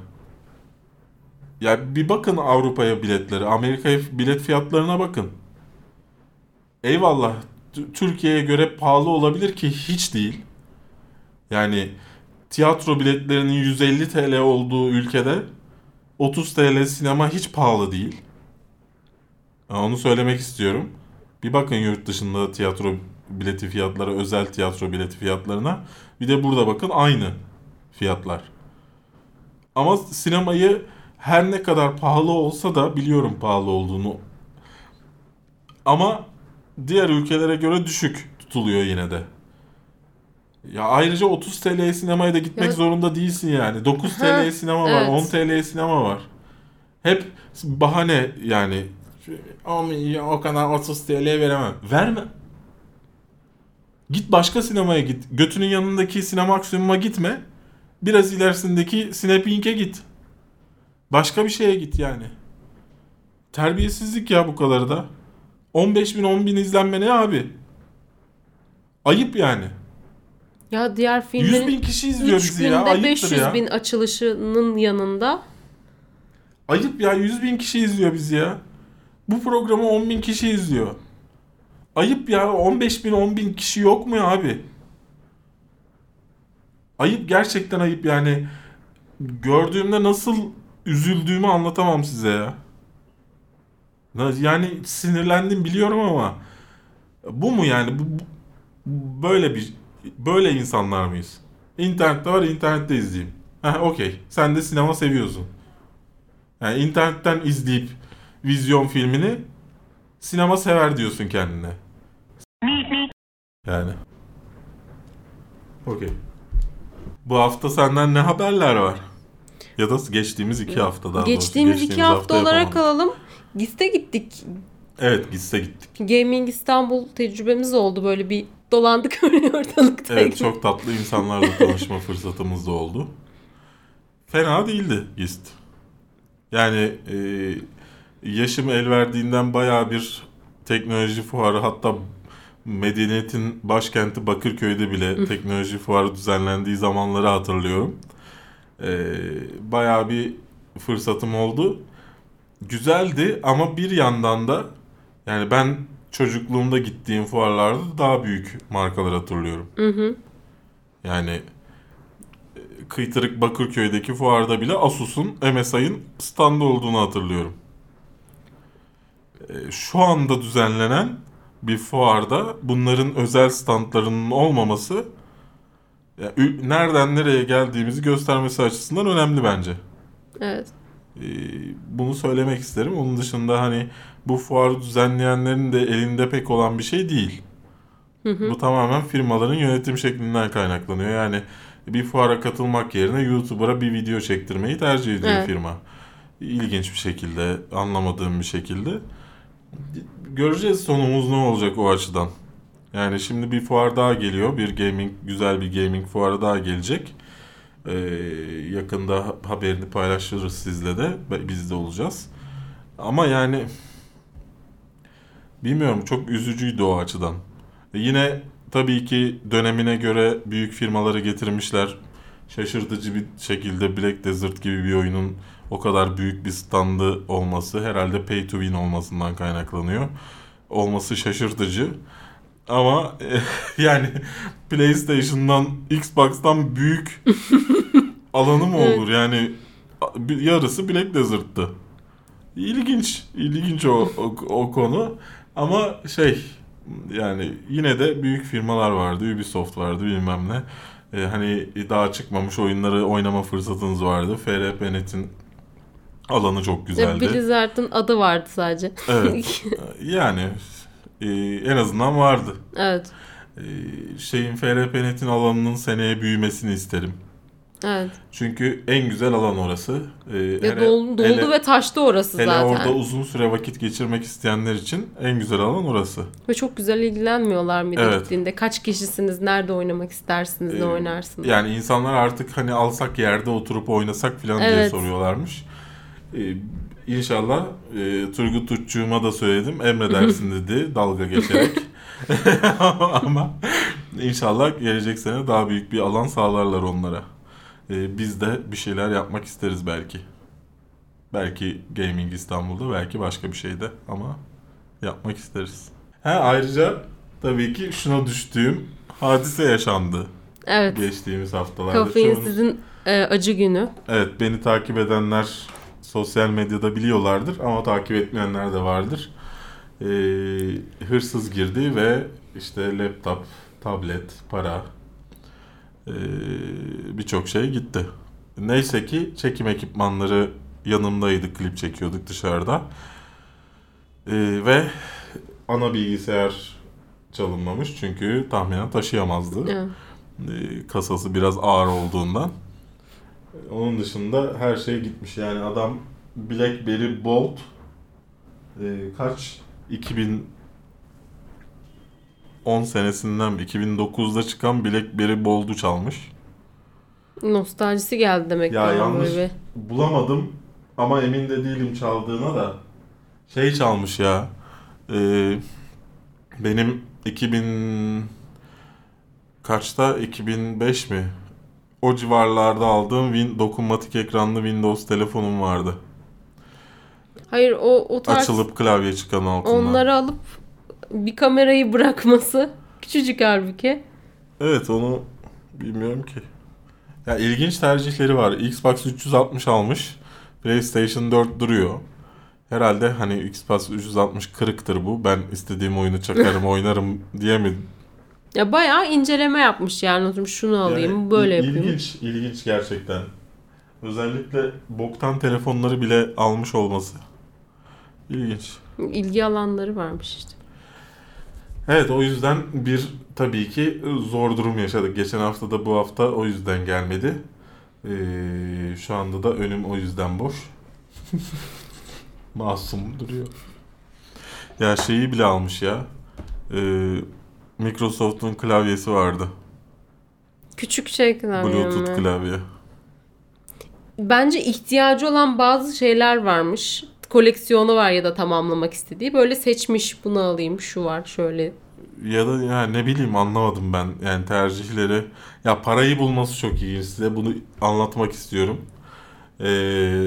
Ya bir bakın Avrupa'ya biletleri, Amerika'ya bilet fiyatlarına bakın. Eyvallah Türkiye'ye göre pahalı olabilir ki hiç değil. Yani tiyatro biletlerinin 150 TL olduğu ülkede 30 TL sinema hiç pahalı değil. Onu söylemek istiyorum. Bir bakın yurt dışında tiyatro bileti fiyatları, özel tiyatro bileti fiyatlarına. Bir de burada bakın aynı fiyatlar. Ama sinemayı her ne kadar pahalı olsa da biliyorum pahalı olduğunu. Ama diğer ülkelere göre düşük tutuluyor yine de. Ya ayrıca 30 TL'ye sinemaya da gitmek Ya- zorunda değilsin yani. 9 Ha, TL'ye sinema var, evet. 10 TL'ye sinema var. Hep bahane yani. O, kadar 30 TL veremem. Verme. Git başka sinemaya git. Götünün yanındaki sinema aksiyonuma gitme. Biraz ilerisindeki Cinepink'e git. Başka bir şeye git yani. Terbiyesizlik ya bu kadar da. 15 bin 10 bin izlenme ne abi? Ayıp yani. Ya diğer 100 filmlerin bin kişi izliyor 3 bizi ya. Ayıptır 500 ya. bin açılışının yanında Ayıp ya 100 bin kişi izliyor bizi ya. Bu programı 10 bin kişi izliyor. Ayıp ya 15 bin 10 bin kişi yok mu ya abi? Ayıp gerçekten ayıp yani. Gördüğümde nasıl üzüldüğümü anlatamam size ya. Yani sinirlendim biliyorum ama bu mu yani bu, bu- böyle bir böyle insanlar mıyız? İnternette var internette izleyeyim. Heh okey. Sen de sinema seviyorsun. Yani internetten izleyip vizyon filmini sinema sever diyorsun kendine. Yani. Okey. Bu hafta senden ne haberler var? Ya da geçtiğimiz iki hafta daha geçtiğimiz doğrusu. iki hafta olarak yapamadım. alalım. Giste gittik. Evet gitse gittik. Gaming İstanbul tecrübemiz oldu böyle bir dolandık *laughs* öyle ortalıkta. Evet çok tatlı insanlarla tanışma *laughs* fırsatımız da oldu. Fena değildi GIST. Yani e, yaşım el verdiğinden bayağı bir teknoloji fuarı hatta medeniyetin başkenti Bakırköy'de bile teknoloji fuarı düzenlendiği zamanları hatırlıyorum. E, bayağı bir fırsatım oldu. Güzeldi ama bir yandan da yani ben çocukluğumda gittiğim fuarlarda daha büyük markalar hatırlıyorum. Hı hı. Yani e, Kıytırık Bakırköy'deki fuarda bile Asus'un MSI'ın standı olduğunu hatırlıyorum. E, Şu anda düzenlenen bir fuarda bunların özel standlarının olmaması nereden nereye geldiğimizi göstermesi açısından önemli bence. Evet. Ee, bunu söylemek isterim. Onun dışında hani bu fuarı düzenleyenlerin de elinde pek olan bir şey değil. Bu tamamen firmaların yönetim şeklinden kaynaklanıyor. Yani bir fuara katılmak yerine YouTuber'a bir video çektirmeyi tercih ediyor Evet. firma. İlginç bir şekilde, anlamadığım bir şekilde. Göreceğiz sonumuz ne olacak o açıdan. Yani şimdi bir fuar daha geliyor. Bir gaming, güzel bir gaming fuarı daha gelecek. Ee, yakında ha- haberini paylaşırız sizle de. Biz de olacağız. Ama yani bilmiyorum çok üzücüydü o açıdan. E Yine tabii ki dönemine göre büyük firmaları getirmişler. Şaşırtıcı bir şekilde Black Desert gibi bir oyunun o kadar büyük bir standı olması herhalde pay to win olmasından kaynaklanıyor. Olması şaşırtıcı. Ama e, *laughs* yani PlayStation'dan, Xbox'tan büyük *laughs* alanı mı olur? Yani yarısı Black Desert'tı. İlginç, ilginç o, o, o konu. Ama şey yani yine de büyük firmalar vardı. Ubisoft vardı bilmem ne. Ee, hani daha çıkmamış oyunları oynama fırsatınız vardı. FRP.net'in alanı çok güzeldi. Blizzard'ın adı vardı sadece. Evet. *laughs* yani e, en azından vardı. evet. E, şeyin FRP.net'in alanının seneye büyümesini isterim. Evet. Çünkü en güzel alan orası. E, Ya hele- dol- doldu hele- ve taştı orası Hele zaten. orada uzun süre vakit geçirmek isteyenler için en güzel alan orası. Ve çok güzel ilgilenmiyorlar mıydı Evet. gittiğinde? Kaç kişisiniz? Nerede oynamak istersiniz? Ee, ne oynarsınız? Yani insanlar artık hani alsak yerde oturup oynasak falan diye Evet. soruyorlarmış. Ee, inşallah e, Turgut Tutçuğuma da söyledim. Emredersin *laughs* dedi dalga geçerek. *laughs* Ama inşallah gelecek sene daha büyük bir alan sağlarlar onlara. Ee, biz de bir şeyler yapmak isteriz belki. Belki Gaming İstanbul'da belki başka bir şeyde ama yapmak isteriz. Ha ayrıca tabii ki şuna düştüğüm hadise yaşandı evet. geçtiğimiz haftalarda. Kafein sizin e, acı günü. Evet beni takip edenler sosyal medyada biliyorlardır ama takip etmeyenler de vardır. Ee, hırsız girdi ve işte laptop, tablet, para ee, birçok şey gitti. Neyse ki çekim ekipmanları yanımdaydı, klip çekiyorduk dışarıda. Ee, ve ana bilgisayar çalınmamış çünkü tahminen taşıyamazdı. Evet. E, kasası biraz ağır olduğundan. E, Onun dışında her şey gitmiş. Yani adam BlackBerry Bolt e, kaç 2010 senesinden mi? 2009'da çıkan BlackBerry Bolt'u çalmış. Nostaljisi geldi demek Ya yanlış böyle. bulamadım ama emin de değilim çaldığına da şey çalmış ya. Ee, benim 2000 kaçta 2005 mi? O civarlarda aldığım win, dokunmatik ekranlı Windows telefonum vardı. Hayır o o tarz Açılıp klavye çıkan altından. onları alıp bir kamerayı bırakması küçücük halbuki. Evet onu bilmiyorum ki. Ya ilginç tercihleri var. Xbox 360 almış. PlayStation 4 duruyor. Herhalde hani Xbox 360 kırıktır bu. Ben istediğim oyunu çakarım *laughs* oynarım diye mi? Ya bayağı inceleme yapmış yani oturmuş şunu alayım Yani böyle il- yapayım. İlginç, ilginç gerçekten. Özellikle boktan telefonları bile almış olması. İlginç. İlgi alanları varmış işte. Evet o yüzden bir tabii ki zor durum yaşadık. Geçen hafta da bu hafta o yüzden gelmedi. Ee, şu anda da önüm o yüzden boş. *laughs* Masum duruyor. Ya şeyi bile almış ya. Ee, Microsoft'un klavyesi vardı. Küçük şey klavye Bluetooth mi? klavye. Bence ihtiyacı olan bazı şeyler varmış. Koleksiyonu var ya da tamamlamak istediği. Böyle seçmiş bunu alayım şu var şöyle. Ya da ya ne bileyim anlamadım ben yani tercihleri. Ya parayı bulması çok iyi. Size bunu anlatmak istiyorum. Ee,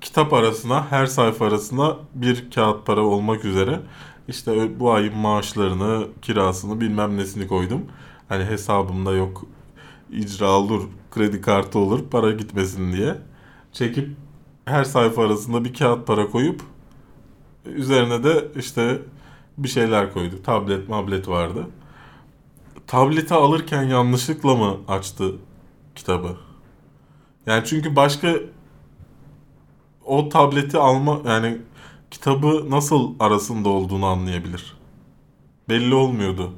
kitap arasına her sayfa arasına bir kağıt para olmak üzere işte bu ayın maaşlarını, kirasını bilmem nesini koydum. Hani hesabımda yok icra olur, kredi kartı olur, para gitmesin diye. Çekip her sayfa arasında bir kağıt para koyup üzerine de işte bir şeyler koydu. Tablet, mablet vardı. Tableti alırken yanlışlıkla mı açtı kitabı? Yani çünkü başka o tableti alma yani kitabı nasıl arasında olduğunu anlayabilir. Belli olmuyordu.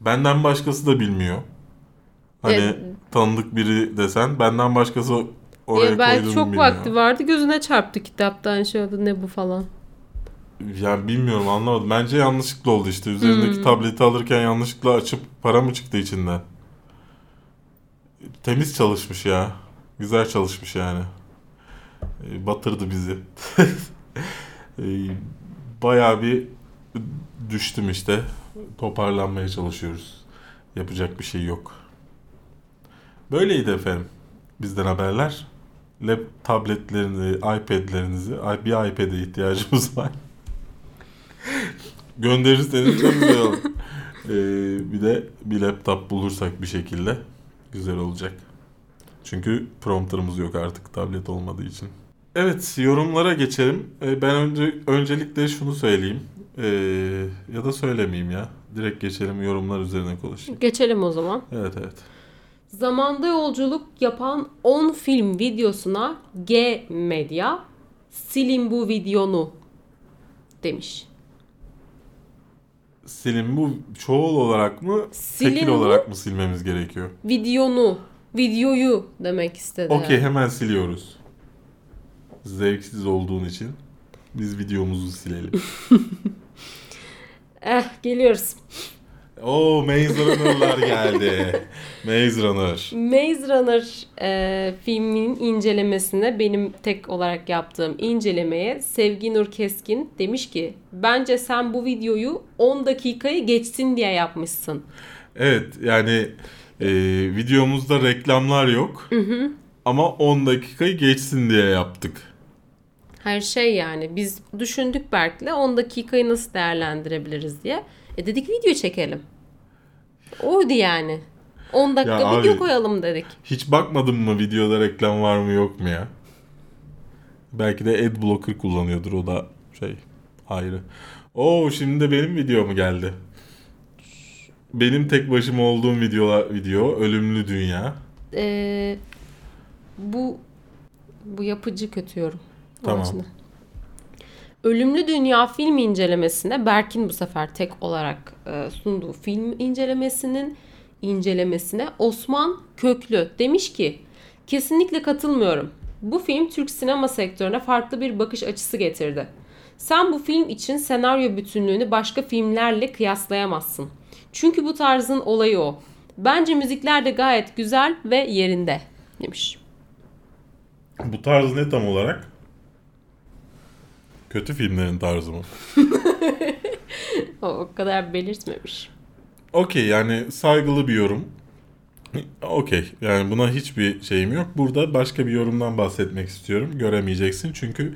Benden başkası da bilmiyor. Hani E, tanıdık biri desen benden başkası oraya Ya belki çok bilmiyor. vakti vardı gözüne çarptı kitaptan şey oldu ne bu falan. Yani bilmiyorum anlamadım. Bence yanlışlıkla oldu işte. Üzerindeki Hmm. tableti alırken yanlışlıkla açıp para mı çıktı içinden? Temiz çalışmış ya. Güzel çalışmış yani. E, Batırdı bizi. *laughs* E, Bayağı bir düştüm işte. Toparlanmaya çalışıyoruz. Yapacak bir şey yok. Böyleydi efendim. Bizden haberler. Lap tabletlerini, iPad'lerinizi, bir iPad'e ihtiyacımız var. *laughs* Gönderirseniz çok güzel olur. Ee, bir de bir laptop bulursak bir şekilde güzel olacak. Çünkü prompterımız yok artık tablet olmadığı için. Evet yorumlara geçelim. Ee, ben önce öncelikle şunu söyleyeyim. Ee, ya da söylemeyeyim ya. Direkt geçelim yorumlar üzerine konuşayım. Geçelim o zaman. Evet evet. Zamanda yolculuk yapan 10 film videosuna G Medya silin bu videonu demiş. Silin bu çoğul olarak mı, Silin tekil bu- olarak mı silmemiz gerekiyor? Videonu, videoyu demek istedi. Okey hemen siliyoruz. Zevksiz olduğun için biz videomuzu silelim. *laughs* Eh geliyoruz. Oo Maze Runner'lar geldi. Maze Runner. Maze Runner e, filminin incelemesine benim tek olarak yaptığım incelemeye Sevgi Nur Keskin demiş ki bence sen bu videoyu 10 dakikayı geçsin diye yapmışsın. Evet yani e, videomuzda reklamlar yok. Ama 10 dakikayı geçsin diye yaptık. Her şey yani biz düşündük Berk'le 10 dakikayı nasıl değerlendirebiliriz diye. E dedik video çekelim. Oydu yani. 10 dakika Ya video abi- koyalım dedik. Hiç bakmadın mı videoda reklam var mı yok mu ya? Belki de adblocker kullanıyordur o da şey ayrı. Oo şimdi de benim videom geldi. Benim tek başıma olduğum video, video Ölümlü Dünya. Ee, bu bu yapıcı kötü yorum. Tamam. Ölümlü Dünya film incelemesine Berk'in bu sefer tek olarak e, sunduğu film incelemesinin incelemesine Osman Köklü demiş ki kesinlikle katılmıyorum. Bu film Türk sinema sektörüne farklı bir bakış açısı getirdi. Sen bu film için senaryo bütünlüğünü başka filmlerle kıyaslayamazsın. Çünkü bu tarzın olayı o. Bence müzikler de gayet güzel ve yerinde demiş. Bu tarz ne tam olarak? Kötü filmlerin tarzı mı? *laughs* O, o kadar belirtmemiş. Okey yani saygılı bir yorum. Okey yani buna hiçbir şeyim yok. Burada başka bir yorumdan bahsetmek istiyorum. Göremeyeceksin çünkü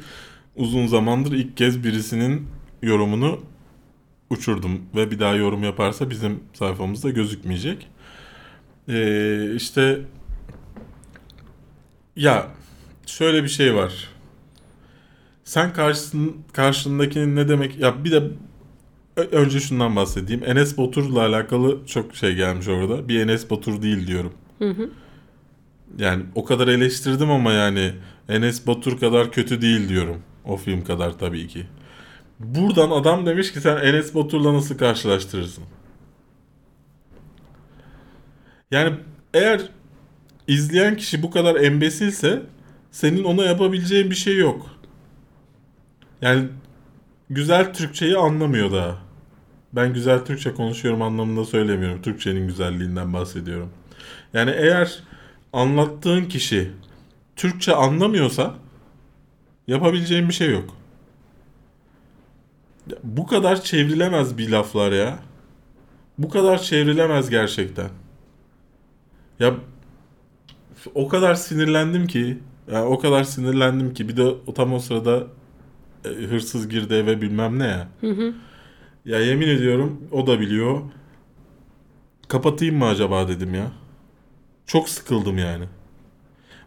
uzun zamandır ilk kez birisinin yorumunu uçurdum. Ve bir daha yorum yaparsa bizim sayfamızda gözükmeyecek. Ee, işte ya şöyle bir şey var. Sen karşısın, karşındakinin ne demek ya bir de Önce şundan bahsedeyim. Enes Batur'la alakalı çok şey gelmiş orada. Bir Enes Batur değil diyorum. Yani o kadar eleştirdim ama yani Enes Batur kadar kötü değil diyorum. O film kadar tabii ki. Buradan adam demiş ki sen Enes Batur'la nasıl karşılaştırırsın? Yani eğer izleyen kişi bu kadar embesilse senin ona yapabileceğin bir şey yok. Yani güzel Türkçeyi anlamıyor daha. Ben güzel Türkçe konuşuyorum anlamında söylemiyorum. Türkçenin güzelliğinden bahsediyorum. Yani eğer anlattığın kişi Türkçe anlamıyorsa yapabileceğin bir şey yok. Bu kadar çevrilemez bir laflar ya. Bu kadar çevrilemez gerçekten. Ya o kadar sinirlendim ki ya o kadar sinirlendim ki bir de tam o sırada hırsız girdi eve bilmem ne ya. Ya yemin ediyorum o da biliyor. Kapatayım mı acaba dedim ya. Çok sıkıldım yani.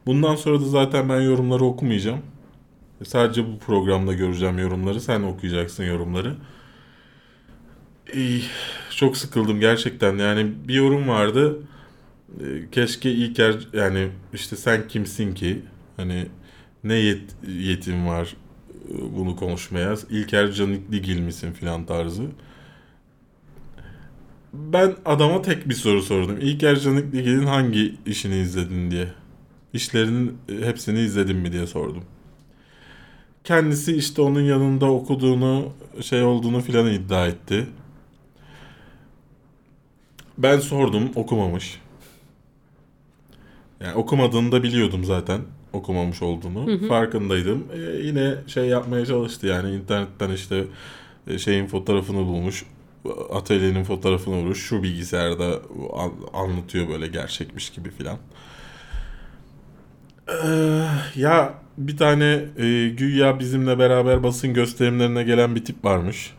Bundan sonra da zaten ben yorumları okumayacağım. Sadece bu programda göreceğim yorumları. Sen okuyacaksın yorumları. Çok sıkıldım gerçekten. Yani bir yorum vardı. Ee, Keşke ilk er, yani işte sen kimsin ki? Hani ne yet, yetim var e, bunu konuşmaya. İlker Canikligil misin filan tarzı. Ben adama tek bir soru sordum. İlker Canikligil'in hangi işini izledin diye. İşlerinin e, hepsini izledin mi diye sordum. Kendisi işte onun yanında okuduğunu, şey olduğunu filan iddia etti. Ben sordum, okumamış. Yani okumadığını da biliyordum zaten. Okumamış olduğunu. Farkındaydım. E, yine şey yapmaya çalıştı yani internetten işte e, şeyin fotoğrafını bulmuş. Atölyenin fotoğrafını bulmuş. Şu bilgisayarda an- anlatıyor böyle gerçekmiş gibi filan. Ee, ya bir tane e, güya bizimle beraber basın gösterimlerine gelen bir tip varmış.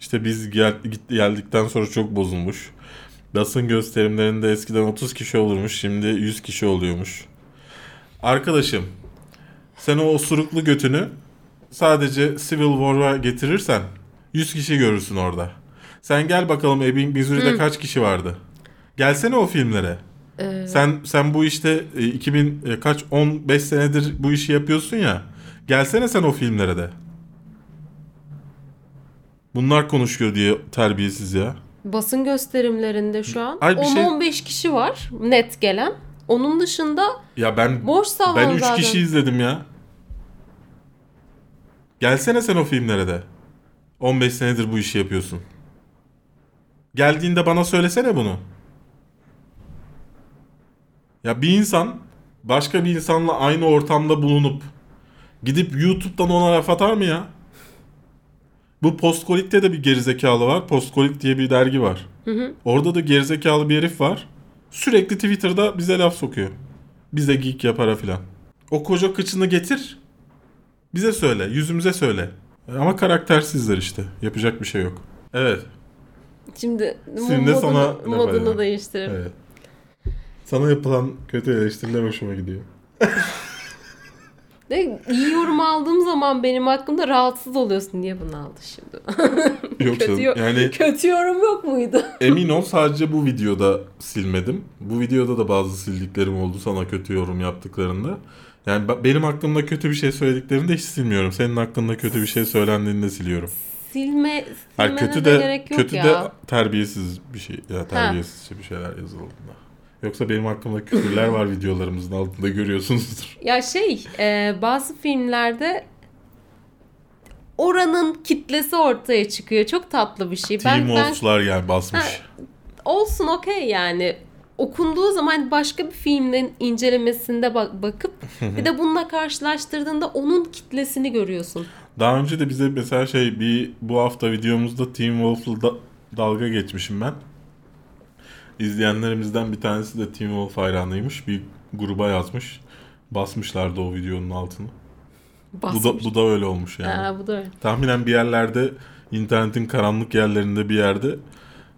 İşte biz gel, git, geldikten sonra çok bozulmuş. Basın gösterimlerinde eskiden 30 kişi olurmuş, şimdi 100 kişi oluyormuş. Arkadaşım, sen o osuruklu götünü sadece Civil War'a getirirsen 100 kişi görürsün orada. Sen gel bakalım Ebbing Missouri'de kaç kişi vardı? Gelsene o filmlere. Sen sen bu işte e, 2000 e, kaç 15 senedir bu işi yapıyorsun ya. Gelsene sen o filmlere de. Bunlar konuşuyor diye terbiyesiz ya. Basın gösterimlerinde şu an Ay bir şey- 10-15 kişi var net gelen. Onun dışında Ya ben boş ben 3 zaten. kişi izledim ya. Gelsene sen o filmlere de. 15 senedir bu işi yapıyorsun. Geldiğinde bana söylesene bunu. Ya bir insan başka bir insanla aynı ortamda bulunup gidip YouTube'dan ona laf atar mı ya? Bu Postkolik'te de bir gerizekalı var. Postkolik diye bir dergi var. Orada da gerizekalı bir herif var. Sürekli Twitter'da bize laf sokuyor. Bize geek yapara filan. O koca kıçını getir. Bize söyle. Yüzümüze söyle. Ama karaktersizler işte. Yapacak bir şey yok. Evet. Şimdi Şimdi de modunu, sana laf modunu edemem. değiştirelim. Evet. Sana yapılan kötü eleştiriler hoşuma gidiyor. *laughs* De, iyi yorum aldığım zaman benim hakkımda rahatsız oluyorsun. Niye bunu aldı şimdi? *laughs* Yok kötü, canım. Yani kötü yorum yok muydu? *laughs* emin ol sadece bu videoda silmedim. Bu videoda da bazı sildiklerim oldu sana kötü yorum yaptıklarında. Yani be- benim hakkımda kötü bir şey söylediklerini de hiç silmiyorum. Senin hakkında kötü bir şey söylendiğinde siliyorum. Silme, silmene kötü de, de gerek yok kötü ya. de terbiyesiz bir şey ya terbiyesizce bir şeyler yazıldığında. Yoksa benim hakkımda küfürler var videolarımızın altında görüyorsunuzdur. Ya şey e, bazı filmlerde oranın kitlesi ortaya çıkıyor. Çok tatlı bir şey. Team Ben, ben yani basmış. Ha, olsun okey yani. Okunduğu zaman başka bir filmin incelemesinde bak- bakıp *laughs* bir de bununla karşılaştırdığında onun kitlesini görüyorsun. Daha önce de bize mesela şey bir bu hafta videomuzda Team Wolf'la da- dalga geçmişim ben. İzleyenlerimizden bir tanesi de Team Wolf hayranıymış. Bir gruba yazmış. Basmışlardı o videonun altını. Bu Basmış. da, bu da öyle olmuş yani. Ha, bu da öyle. Tahminen bir yerlerde internetin karanlık yerlerinde bir yerde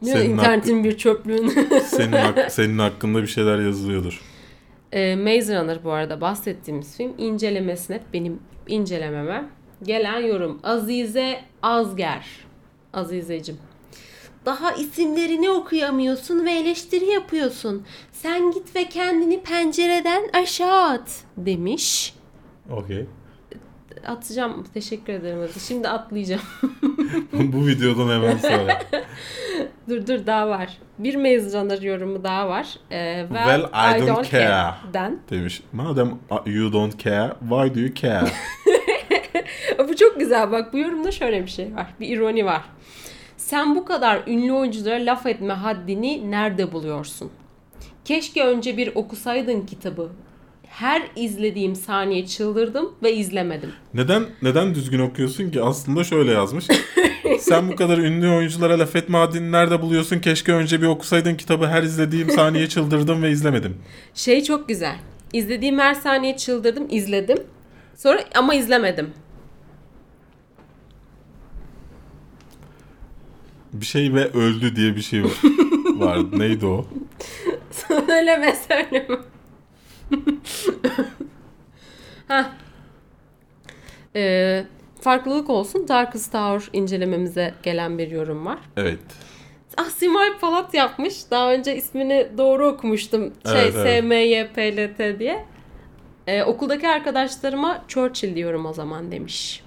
Değil senin, İnternetin bir çöplüğünü. hakkı- *laughs* senin, hak- *laughs* senin hakkında bir şeyler yazılıyordur. E, Maze Runner bu arada bahsettiğimiz film incelemesine benim incelememe gelen yorum Azize Azger. Azizecim. Daha isimlerini okuyamıyorsun ve eleştiri yapıyorsun. Sen git ve kendini pencereden aşağı at demiş. Okey. Atacağım. Teşekkür ederim. Şimdi atlayacağım. *laughs* bu videodan hemen sonra. *laughs* dur dur daha var. Bir Maze Runner yorumu daha var. Ee, Well, I don't care. Den. Demiş. Madem you don't care, why do you care? *laughs* Bu çok güzel bak bu yorumda şöyle bir şey var. Bir ironi var. Sen bu kadar ünlü oyunculara laf etme haddini nerede buluyorsun? Keşke önce bir okusaydın kitabı. Her izlediğim saniye çıldırdım ve izlemedim. Neden neden düzgün okuyorsun ki? Aslında şöyle yazmış. *laughs* Sen bu kadar ünlü oyunculara laf etme haddini nerede buluyorsun? Keşke önce bir okusaydın kitabı. Her izlediğim saniye çıldırdım ve izlemedim. Şey çok güzel. İzlediğim her saniye çıldırdım, izledim. Sonra ama izlemedim. Bir şey ve öldü diye bir şey var. *laughs* vardı. Neydi o? söyleme söyleme. Heh. Ee, farklılık olsun. Darkest Tower incelememize gelen bir yorum var. Evet. Ah Simay Palat yapmış. Daha önce ismini doğru okumuştum. Şey Evet, evet. SMYPLT diye. Ee, okuldaki arkadaşlarıma Churchill diyorum o zaman demiş.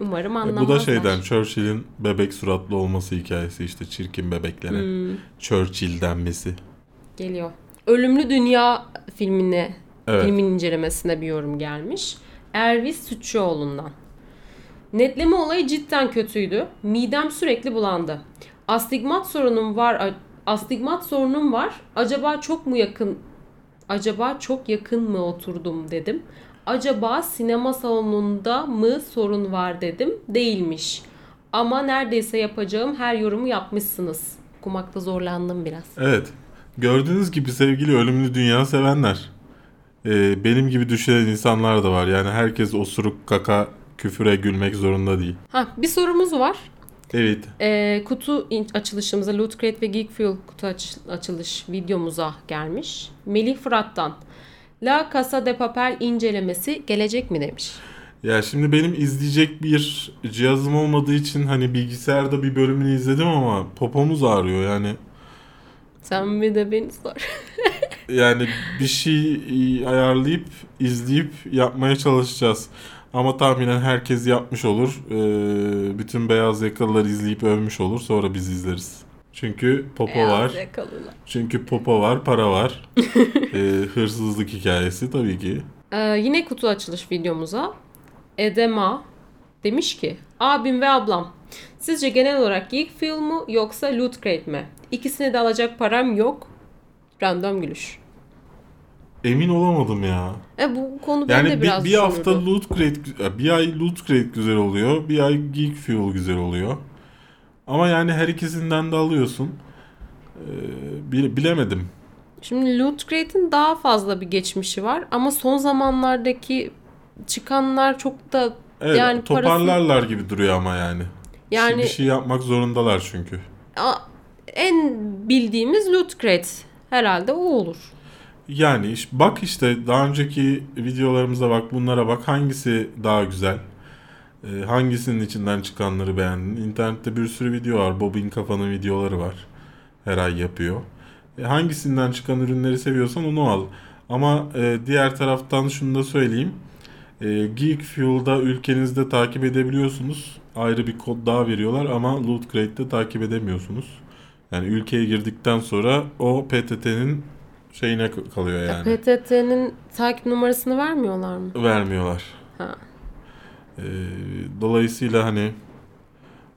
Umarım E, anlamazlar. bu da şeyden Churchill'in bebek suratlı olması hikayesi işte çirkin bebeklere. Hmm, Churchill denmesi. geliyor. Ölümlü Dünya filmine Evet. filmin incelemesine bir yorum gelmiş. Ervis Sütçüoğlu'ndan. Netleme olayı cidden kötüydü. Midem sürekli bulandı. Astigmat sorunum var. Astigmat sorunum var. Acaba çok mu yakın acaba çok yakın mı oturdum dedim. Acaba sinema salonunda mı sorun var dedim. Değilmiş. Ama neredeyse yapacağım her yorumu yapmışsınız. Okumakta zorlandım biraz. Evet. Gördüğünüz gibi sevgili ölümlü dünya sevenler. e, benim gibi düşünen insanlar da var. Yani herkes osuruk, kaka, küfüre gülmek zorunda değil. Ha, bir sorumuz var. Evet. Ee, kutu açılışımıza Loot Crate ve Geek Fuel kutu aç- açılış videomuza gelmiş. Melih Fırat'tan. La Casa de Papel incelemesi gelecek mi demiş. Ya şimdi benim izleyecek bir cihazım olmadığı için hani bilgisayarda bir bölümünü izledim ama popomuz ağrıyor yani. Sen bir de beni sor. *laughs* Yani bir şey ayarlayıp izleyip yapmaya çalışacağız. Ama tahminen herkes yapmış olur. Ee, bütün beyaz yakalılar izleyip övmüş olur. Sonra biz izleriz. Çünkü popo var. Yakalılar. Çünkü popo var, para var. *laughs* Ee, hırsızlık hikayesi tabii ki. Ee, yine kutu açılış videomuza Edema demiş ki abim ve ablam sizce genel olarak Geek Fuel mu yoksa Loot Crate mi? İkisini de alacak param yok. Random gülüş. Emin olamadım ya. E bu konu beni Yani de bir, biraz bir hafta düşündürdü. Loot Crate, bir ay Loot Crate güzel oluyor. Bir ay Geek Fuel güzel oluyor. Ama yani her ikisinden de alıyorsun. Ee, bile- bilemedim. Şimdi Loot Crate'in daha fazla bir geçmişi var ama son zamanlardaki çıkanlar çok da Evet, Yani parası- toparlarlar gibi duruyor ama yani. yani Bir şey yapmak zorundalar çünkü. en bildiğimiz Loot Crate herhalde o olur. Yani bak işte daha önceki videolarımıza bak bunlara bak hangisi daha güzel. Ee, hangisinin içinden çıkanları beğendin. İnternette bir sürü video var. Bob'in kafanın videoları var. Her ay yapıyor. E, hangisinden çıkan ürünleri seviyorsan onu al. Ama e, diğer taraftan şunu da söyleyeyim. E, Geek Fuel'da ülkenizde takip edebiliyorsunuz. Ayrı bir kod daha veriyorlar ama Loot Crate'de takip edemiyorsunuz. Yani ülkeye girdikten sonra o PTT'nin şeyine kalıyor yani. PTT'nin takip numarasını vermiyorlar mı? Vermiyorlar. Ha. Ee, dolayısıyla hani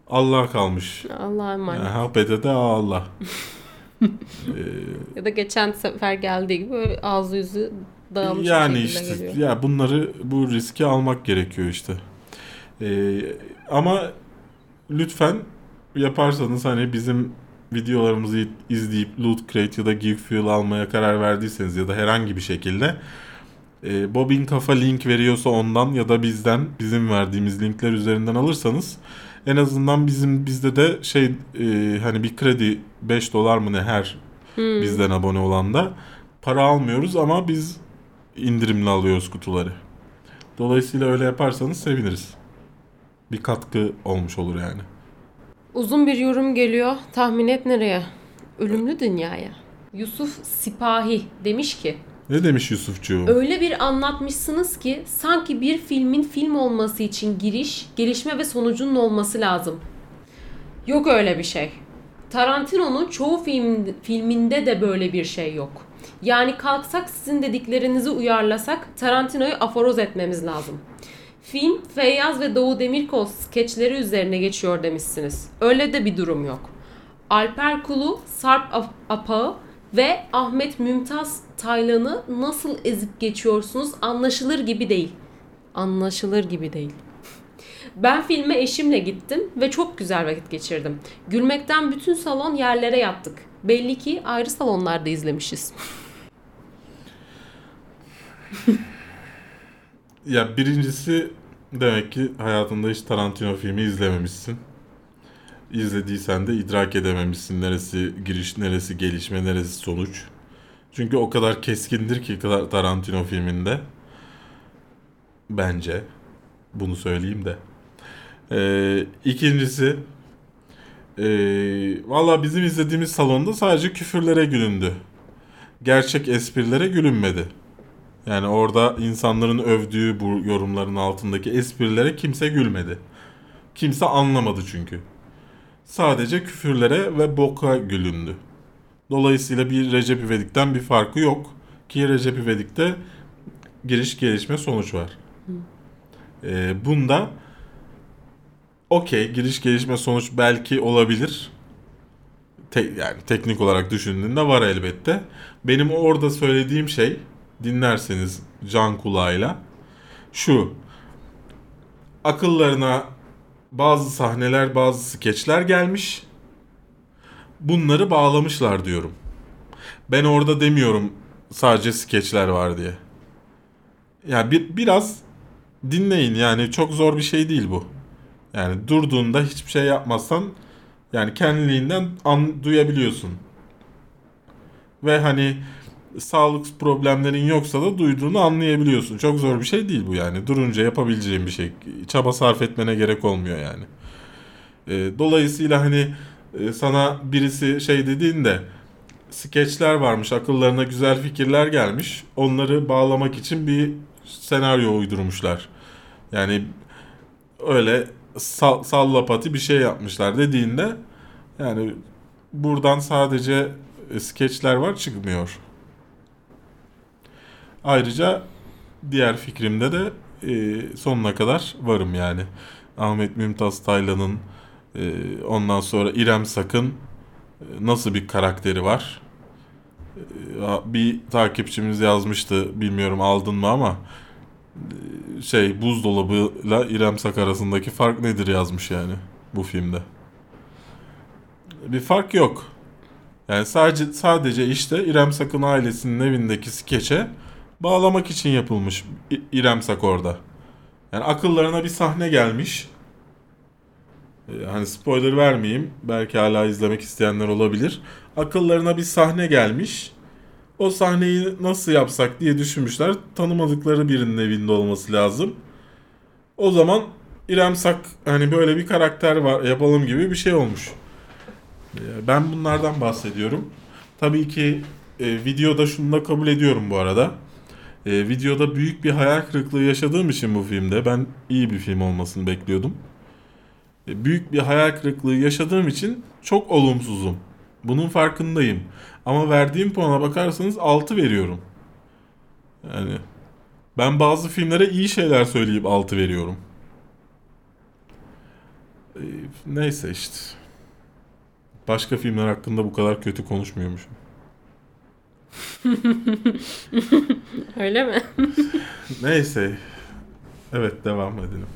Allah kalmış. Allah'a emanet. Yani, ha PTT ha Allah. *laughs* Ee, Ya da geçen sefer geldiği gibi ağzı yüzü dağılmış yani işte geliyor. ya bunları bu riski almak gerekiyor işte. Ee, ama lütfen yaparsanız hani bizim videolarımızı izleyip Loot Crate ya da Geekfuel almaya karar verdiyseniz ya da herhangi bir şekilde e, Bobin Kafa link veriyorsa ondan ya da bizden bizim verdiğimiz linkler üzerinden alırsanız en azından bizim bizde de şey e, hani bir kredi 5 dolar mı ne her Hmm. bizden abone olan da para almıyoruz ama biz indirimli alıyoruz kutuları. Dolayısıyla öyle yaparsanız seviniriz. Bir katkı olmuş olur yani. Uzun bir yorum geliyor. Tahmin et nereye? Ölümlü dünyaya. Yusuf Sipahi demiş ki Ne demiş Yusufcuğum? Öyle bir anlatmışsınız ki sanki bir filmin film olması için giriş, gelişme ve sonucunun olması lazım. Yok öyle bir şey. Tarantino'nun çoğu film, filminde de böyle bir şey yok. Yani kalksak sizin dediklerinizi uyarlasak Tarantino'yu aforoz etmemiz lazım. Film Feyyaz ve Doğu Demirkol skeçleri üzerine geçiyor demişsiniz. Öyle de bir durum yok. Alper Kulu, Sarp Ap- Apağı ve Ahmet Mümtaz Taylan'ı nasıl ezip geçiyorsunuz anlaşılır gibi değil. Anlaşılır gibi değil. Ben filme eşimle gittim ve çok güzel vakit geçirdim. Gülmekten bütün salon yerlere yattık. Belli ki ayrı salonlarda izlemişiz. *laughs* Ya birincisi demek ki hayatında hiç Tarantino filmi izlememişsin. İzlediysen de idrak edememişsin neresi giriş, neresi gelişme, neresi sonuç. Çünkü o kadar keskindir ki Tar- Tarantino filminde. Bence. Bunu söyleyeyim de. Ee, ikincisi ee, valla bizim izlediğimiz salonda sadece küfürlere gülündü. Gerçek esprilere gülünmedi. Yani orada insanların övdüğü bu yorumların altındaki esprilere kimse gülmedi. Kimse anlamadı çünkü. Sadece küfürlere ve boka gülündü. Dolayısıyla bir Recep İvedik'ten bir farkı yok. Ki Recep İvedik'te giriş gelişme sonuç var. Ee, bunda okey giriş gelişme sonuç belki olabilir. Te- yani teknik olarak düşündüğünde var elbette. Benim orada söylediğim şey dinlerseniz can kulağıyla şu akıllarına bazı sahneler bazı skeçler gelmiş bunları bağlamışlar diyorum. Ben orada demiyorum sadece skeçler var diye. Yani bir, biraz dinleyin yani çok zor bir şey değil bu. Yani durduğunda hiçbir şey yapmazsan yani kendiliğinden an, duyabiliyorsun. Ve hani sağlık problemlerin yoksa da duyduğunu anlayabiliyorsun. Çok zor bir şey değil bu yani. Durunca yapabileceğin bir şey. Çaba sarf etmene gerek olmuyor yani. E, dolayısıyla hani e, sana birisi şey dediğinde skeçler varmış, akıllarına güzel fikirler gelmiş. Onları bağlamak için bir senaryo uydurmuşlar. Yani öyle sal, sallapati bir şey yapmışlar dediğinde yani buradan sadece e, skeçler var çıkmıyor. Ayrıca diğer fikrimde de e, sonuna kadar varım yani. Ahmet Mümtaz Taylan'ın e, ondan sonra İrem Sakın e, nasıl bir karakteri var? E, bir takipçimiz yazmıştı bilmiyorum aldın mı ama e, şey buzdolabıyla İrem Sak arasındaki fark nedir yazmış yani bu filmde. Bir fark yok. Yani sadece sadece işte İrem Sakın ailesinin evindeki skeçe bağlamak için yapılmış İ- İrem Sak orada. Yani akıllarına bir sahne gelmiş. Ee, Hani spoiler vermeyeyim. Belki hala izlemek isteyenler olabilir. Akıllarına bir sahne gelmiş. O sahneyi nasıl yapsak diye düşünmüşler. Tanımadıkları birinin evinde olması lazım. O zaman İrem Sak hani böyle bir karakter var yapalım gibi bir şey olmuş. Ee, Ben bunlardan bahsediyorum. Tabii ki e, videoda şunu da kabul ediyorum bu arada. E, videoda büyük bir hayal kırıklığı yaşadığım için bu filmde ben iyi bir film olmasını bekliyordum. E, büyük bir hayal kırıklığı yaşadığım için çok olumsuzum. Bunun farkındayım. Ama verdiğim puana bakarsanız 6 veriyorum. Yani ben bazı filmlere iyi şeyler söyleyip 6 veriyorum. E, neyse işte. Başka filmler hakkında bu kadar kötü konuşmuyormuşum. *laughs* Öyle mi? *laughs* Neyse. Evet devam edelim.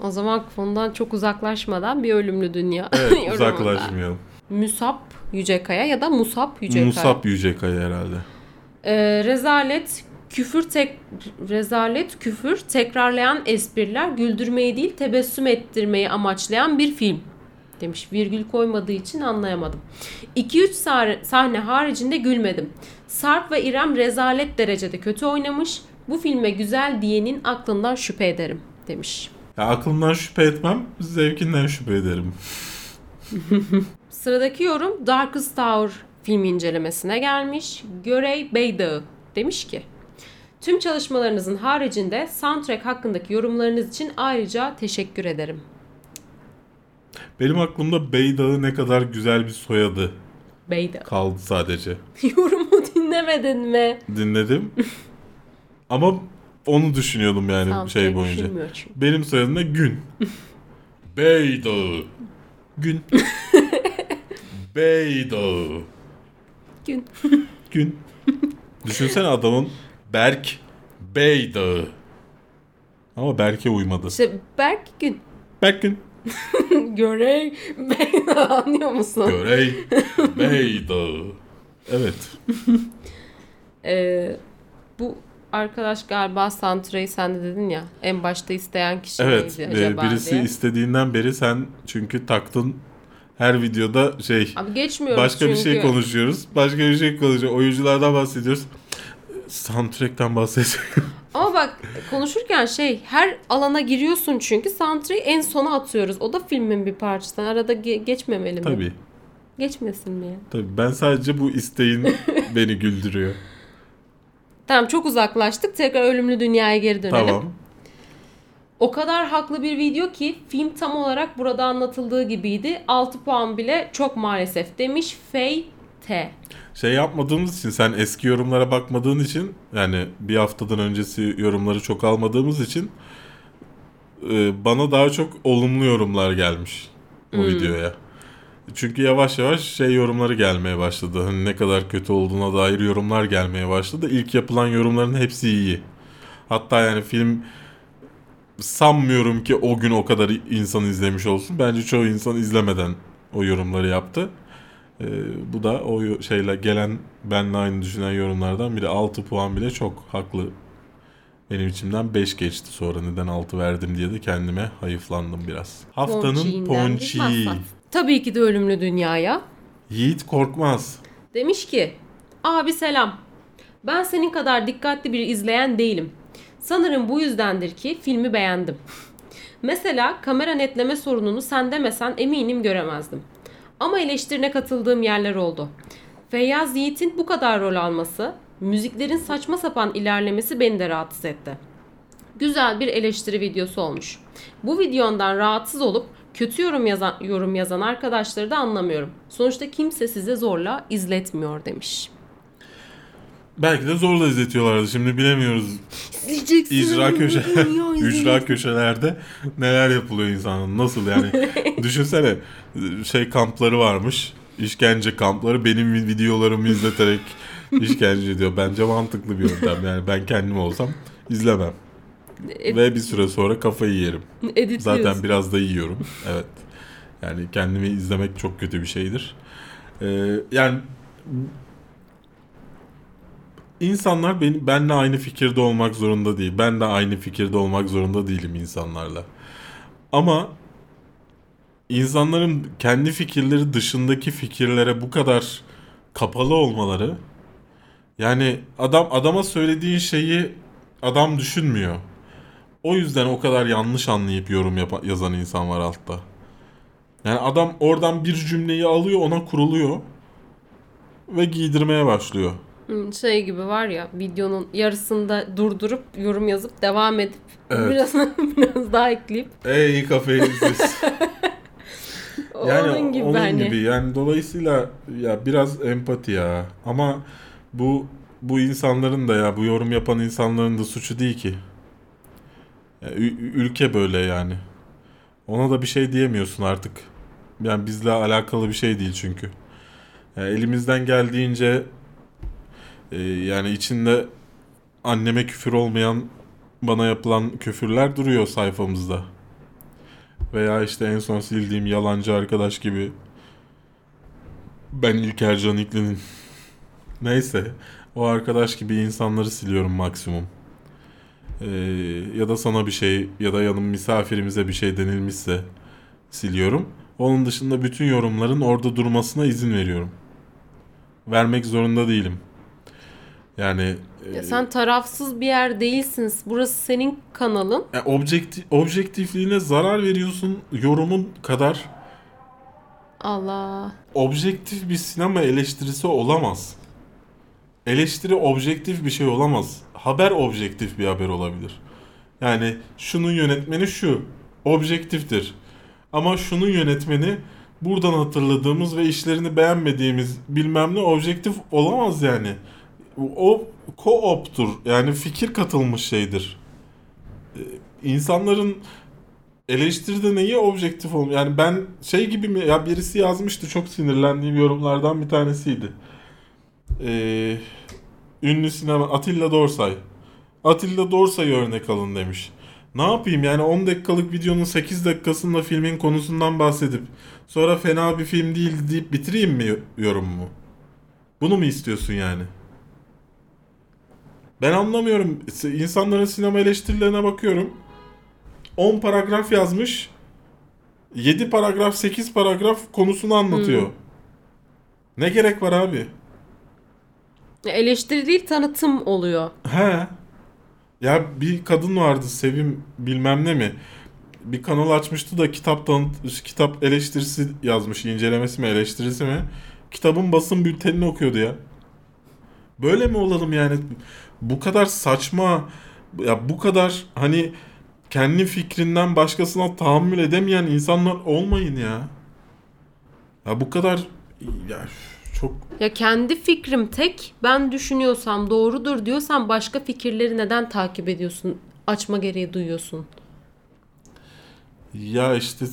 O zaman konudan çok uzaklaşmadan bir ölümlü dünya Evet *laughs* uzaklaşmayalım. Musab Yücekaya ya da Musab Yücekaya. Musab Yücekaya herhalde. Ee, rezalet, küfür tek rezalet, küfür tekrarlayan espriler güldürmeyi değil tebessüm ettirmeyi amaçlayan bir film demiş. Virgül koymadığı için anlayamadım. 2-3 sahne haricinde gülmedim. Sarp ve İrem rezalet derecede kötü oynamış. Bu filme güzel diyenin aklından şüphe ederim demiş. Ya aklımdan şüphe etmem, zevkinden şüphe ederim. *laughs* Sıradaki yorum Darkest Tower film incelemesine gelmiş. Görey Beydağı demiş ki Tüm çalışmalarınızın haricinde soundtrack hakkındaki yorumlarınız için ayrıca teşekkür ederim. Benim aklımda Beydağı ne kadar güzel bir soyadı Beydağı. kaldı sadece. *laughs* Yorumu dinlemedin mi? Dinledim. Ama onu düşünüyordum yani Soundtrack şey boyunca. Benim soyadım da Gün. *laughs* Beydağı. Gün. *laughs* Beydağı. Gün. Gün. Düşünsene adamın Berk Beydağı. Ama Berk'e uymadı. İşte Berk Gün. Berk Gün. *laughs* Görey Beydağı *laughs* anlıyor musun? Görey *laughs* Beydağı. Evet. Ee, bu arkadaş galiba soundtrack'ı sen de dedin ya en başta isteyen kişi Evet. neydi e, acaba birisi diye. istediğinden beri sen çünkü taktın her videoda şey Abi geçmiyoruz başka çünkü. bir şey konuşuyoruz. Başka bir şey konuşuyoruz. Oyunculardan bahsediyoruz. Soundtrack'ten bahsediyoruz. Ama bak konuşurken şey her alana giriyorsun çünkü soundtrack'ı en sona atıyoruz. O da filmin bir parçası. Arada ge- geçmemeli mi? Tabii. Geçmesin mi? Tabii. Ben sadece bu isteğin *laughs* beni güldürüyor. Tamam çok uzaklaştık. Tekrar ölümlü dünyaya geri dönelim. Tamam. O kadar haklı bir video ki film tam olarak burada anlatıldığı gibiydi. 6 puan bile çok maalesef demiş Fey T. Şey yapmadığımız için sen eski yorumlara bakmadığın için yani bir haftadan öncesi yorumları çok almadığımız için e, bana daha çok olumlu yorumlar gelmiş o Hmm. videoya. Çünkü yavaş yavaş şey yorumları gelmeye başladı. Hani ne kadar kötü olduğuna dair yorumlar gelmeye başladı. İlk yapılan yorumların hepsi iyi. Hatta yani film sanmıyorum ki o gün o kadar insan izlemiş olsun. Bence çoğu insan izlemeden o yorumları yaptı. Ee, bu da o şeyle gelen benle aynı düşünen yorumlardan biri 6 puan bile çok haklı. Benim içimden 5 geçti sonra neden 6 verdim diye de kendime hayıflandım biraz. Haftanın maksat. Tabii ki de ölümlü dünyaya. Yiğit Korkmaz. Demiş ki abi selam. Ben senin kadar dikkatli bir izleyen değilim. Sanırım bu yüzdendir ki filmi beğendim. Mesela kamera netleme sorununu sen demesen eminim göremezdim. Ama eleştirine katıldığım yerler oldu. Feyyaz Yiğit'in bu kadar rol alması, müziklerin saçma sapan ilerlemesi beni de rahatsız etti. Güzel bir eleştiri videosu olmuş. Bu videondan rahatsız olup kötü yorum yazan, yorum yazan arkadaşları da anlamıyorum. Sonuçta kimse size zorla izletmiyor demiş. Belki de zorla izletiyorlardı. Şimdi bilemiyoruz. İcra köşe ücra *laughs* köşelerde neler yapılıyor insanın. Nasıl yani? *laughs* Düşünsene şey kampları varmış. İşkence kampları benim videolarımı izleterek *laughs* işkence ediyor. Bence mantıklı bir yöntem. Yani ben kendim olsam izlemem. Ve bir süre sonra kafayı yerim. Zaten biraz da yiyorum. Evet. Yani kendimi izlemek çok kötü bir şeydir. Ee, yani insanlar benim benle aynı fikirde olmak zorunda değil. Ben de aynı fikirde olmak zorunda değilim insanlarla. Ama insanların kendi fikirleri dışındaki fikirlere bu kadar kapalı olmaları yani adam adama söylediğin şeyi adam düşünmüyor. O yüzden o kadar yanlış anlayıp yorum yapa- yazan insan var altta. Yani adam oradan bir cümleyi alıyor ona kuruluyor ve giydirmeye başlıyor. Şey gibi var ya videonun yarısında durdurup yorum yazıp devam edip Evet. biraz *laughs* biraz daha ekleyip Ey kafayı siz. *laughs* yani onun gibi hani. gibi yani dolayısıyla ya biraz empati ya ama bu bu insanların da ya bu yorum yapan insanların da suçu değil ki. Ya, ülke böyle yani. Ona da bir şey diyemiyorsun artık. Yani bizle alakalı bir şey değil çünkü. Ya, elimizden geldiğince e, yani içinde anneme küfür olmayan bana yapılan küfürler duruyor sayfamızda. Veya işte en son sildiğim yalancı arkadaş gibi. Ben İlker Canikli'nin. Neyse. O arkadaş gibi insanları siliyorum maksimum. Ee, ya da sana bir şey ya da yanım misafirimize bir şey denilmişse siliyorum. Onun dışında bütün yorumların orada durmasına izin veriyorum. Vermek zorunda değilim. Yani Ya e, sen tarafsız bir yer değilsin. Burası senin kanalın. e, objektif, objektifliğine zarar veriyorsun yorumun kadar Allah. objektif bir sinema eleştirisi olamaz. Eleştiri objektif bir şey olamaz. Haber objektif bir haber olabilir. Yani şunun yönetmeni şu. Objektiftir. Ama şunun yönetmeni buradan hatırladığımız ve işlerini beğenmediğimiz bilmem ne objektif olamaz yani. O co-op'tur. Yani fikir katılmış şeydir. Ee, İnsanların eleştiride neyi objektif olmuyor? Yani ben şey gibi mi ya birisi yazmıştı çok sinirlendiğim yorumlardan bir tanesiydi. Ee, ünlü sinema Atilla Dorsay. Atilla Dorsay'ı örnek alın demiş. Ne yapayım yani 10 dakikalık videonun 8 dakikasında filmin konusundan bahsedip sonra fena bir film değil deyip bitireyim mi yorumumu? Bunu mu istiyorsun yani? Ben anlamıyorum. İnsanların sinema eleştirilerine bakıyorum. 10 paragraf yazmış. 7 paragraf 8 paragraf konusunu anlatıyor. Ne gerek var abi? Eleştiri değil tanıtım oluyor. He. Ya bir kadın vardı Sevim bilmem ne mi? Bir kanal açmıştı da kitap tanıt kitap eleştirisi yazmış. incelemesi mi eleştirisi mi? Kitabın basın bültenini okuyordu ya. Böyle mi olalım yani? Bu kadar saçma ya bu kadar hani kendi fikrinden başkasına tahammül edemeyen insanlar olmayın ya. Ya bu kadar ya çok Ya kendi fikrim tek. Ben düşünüyorsam doğrudur diyorsan başka fikirleri neden takip ediyorsun? Açma gereği duyuyorsun. ya işte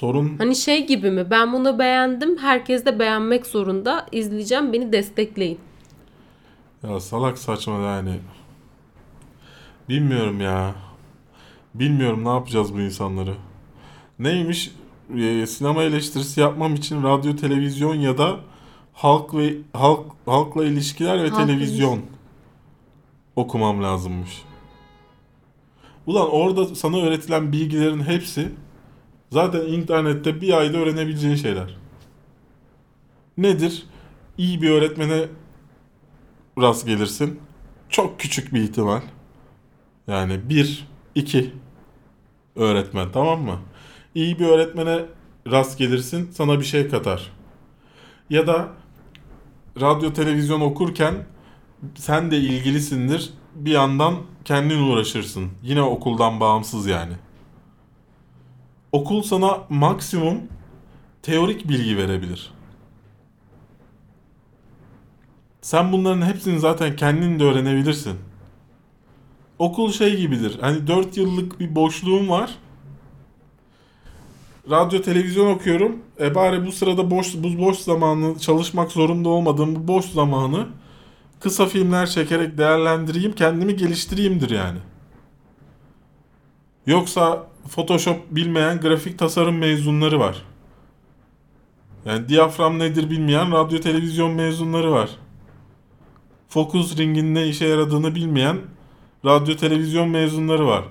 sorun Hani şey gibi mi? Ben bunu beğendim. Herkes de beğenmek zorunda. İzleyeceğim. Beni destekleyin. Ya salak saçma yani. Bilmiyorum ya. Bilmiyorum ne yapacağız bu insanları. Neymiş? Ee, sinema eleştirisi yapmam için radyo, televizyon ya da halk ve halk halkla ilişkiler ve Halk televizyon okumam lazımmış. Ulan orada sana öğretilen bilgilerin hepsi zaten internette bir ayda öğrenebileceğin şeyler. Nedir? İyi bir öğretmene rast gelirsin. Çok küçük bir ihtimal. Yani bir, iki öğretmen tamam mı? İyi bir öğretmene rast gelirsin sana bir şey katar. Ya da radyo televizyon okurken sen de ilgilisindir. Bir yandan kendin uğraşırsın. Yine okuldan bağımsız yani. Okul sana maksimum teorik bilgi verebilir. Sen bunların hepsini zaten kendin de öğrenebilirsin. Okul şey gibidir. Hani 4 yıllık bir boşluğum var. Radyo televizyon okuyorum. E bari bu sırada boş bu boş zamanı çalışmak zorunda olmadığım bu boş zamanı kısa filmler çekerek değerlendireyim, kendimi geliştireyimdir yani. Yoksa Photoshop bilmeyen grafik tasarım mezunları var. Yani diyafram nedir bilmeyen radyo televizyon mezunları var. Focus ringin ne işe yaradığını bilmeyen radyo televizyon mezunları var.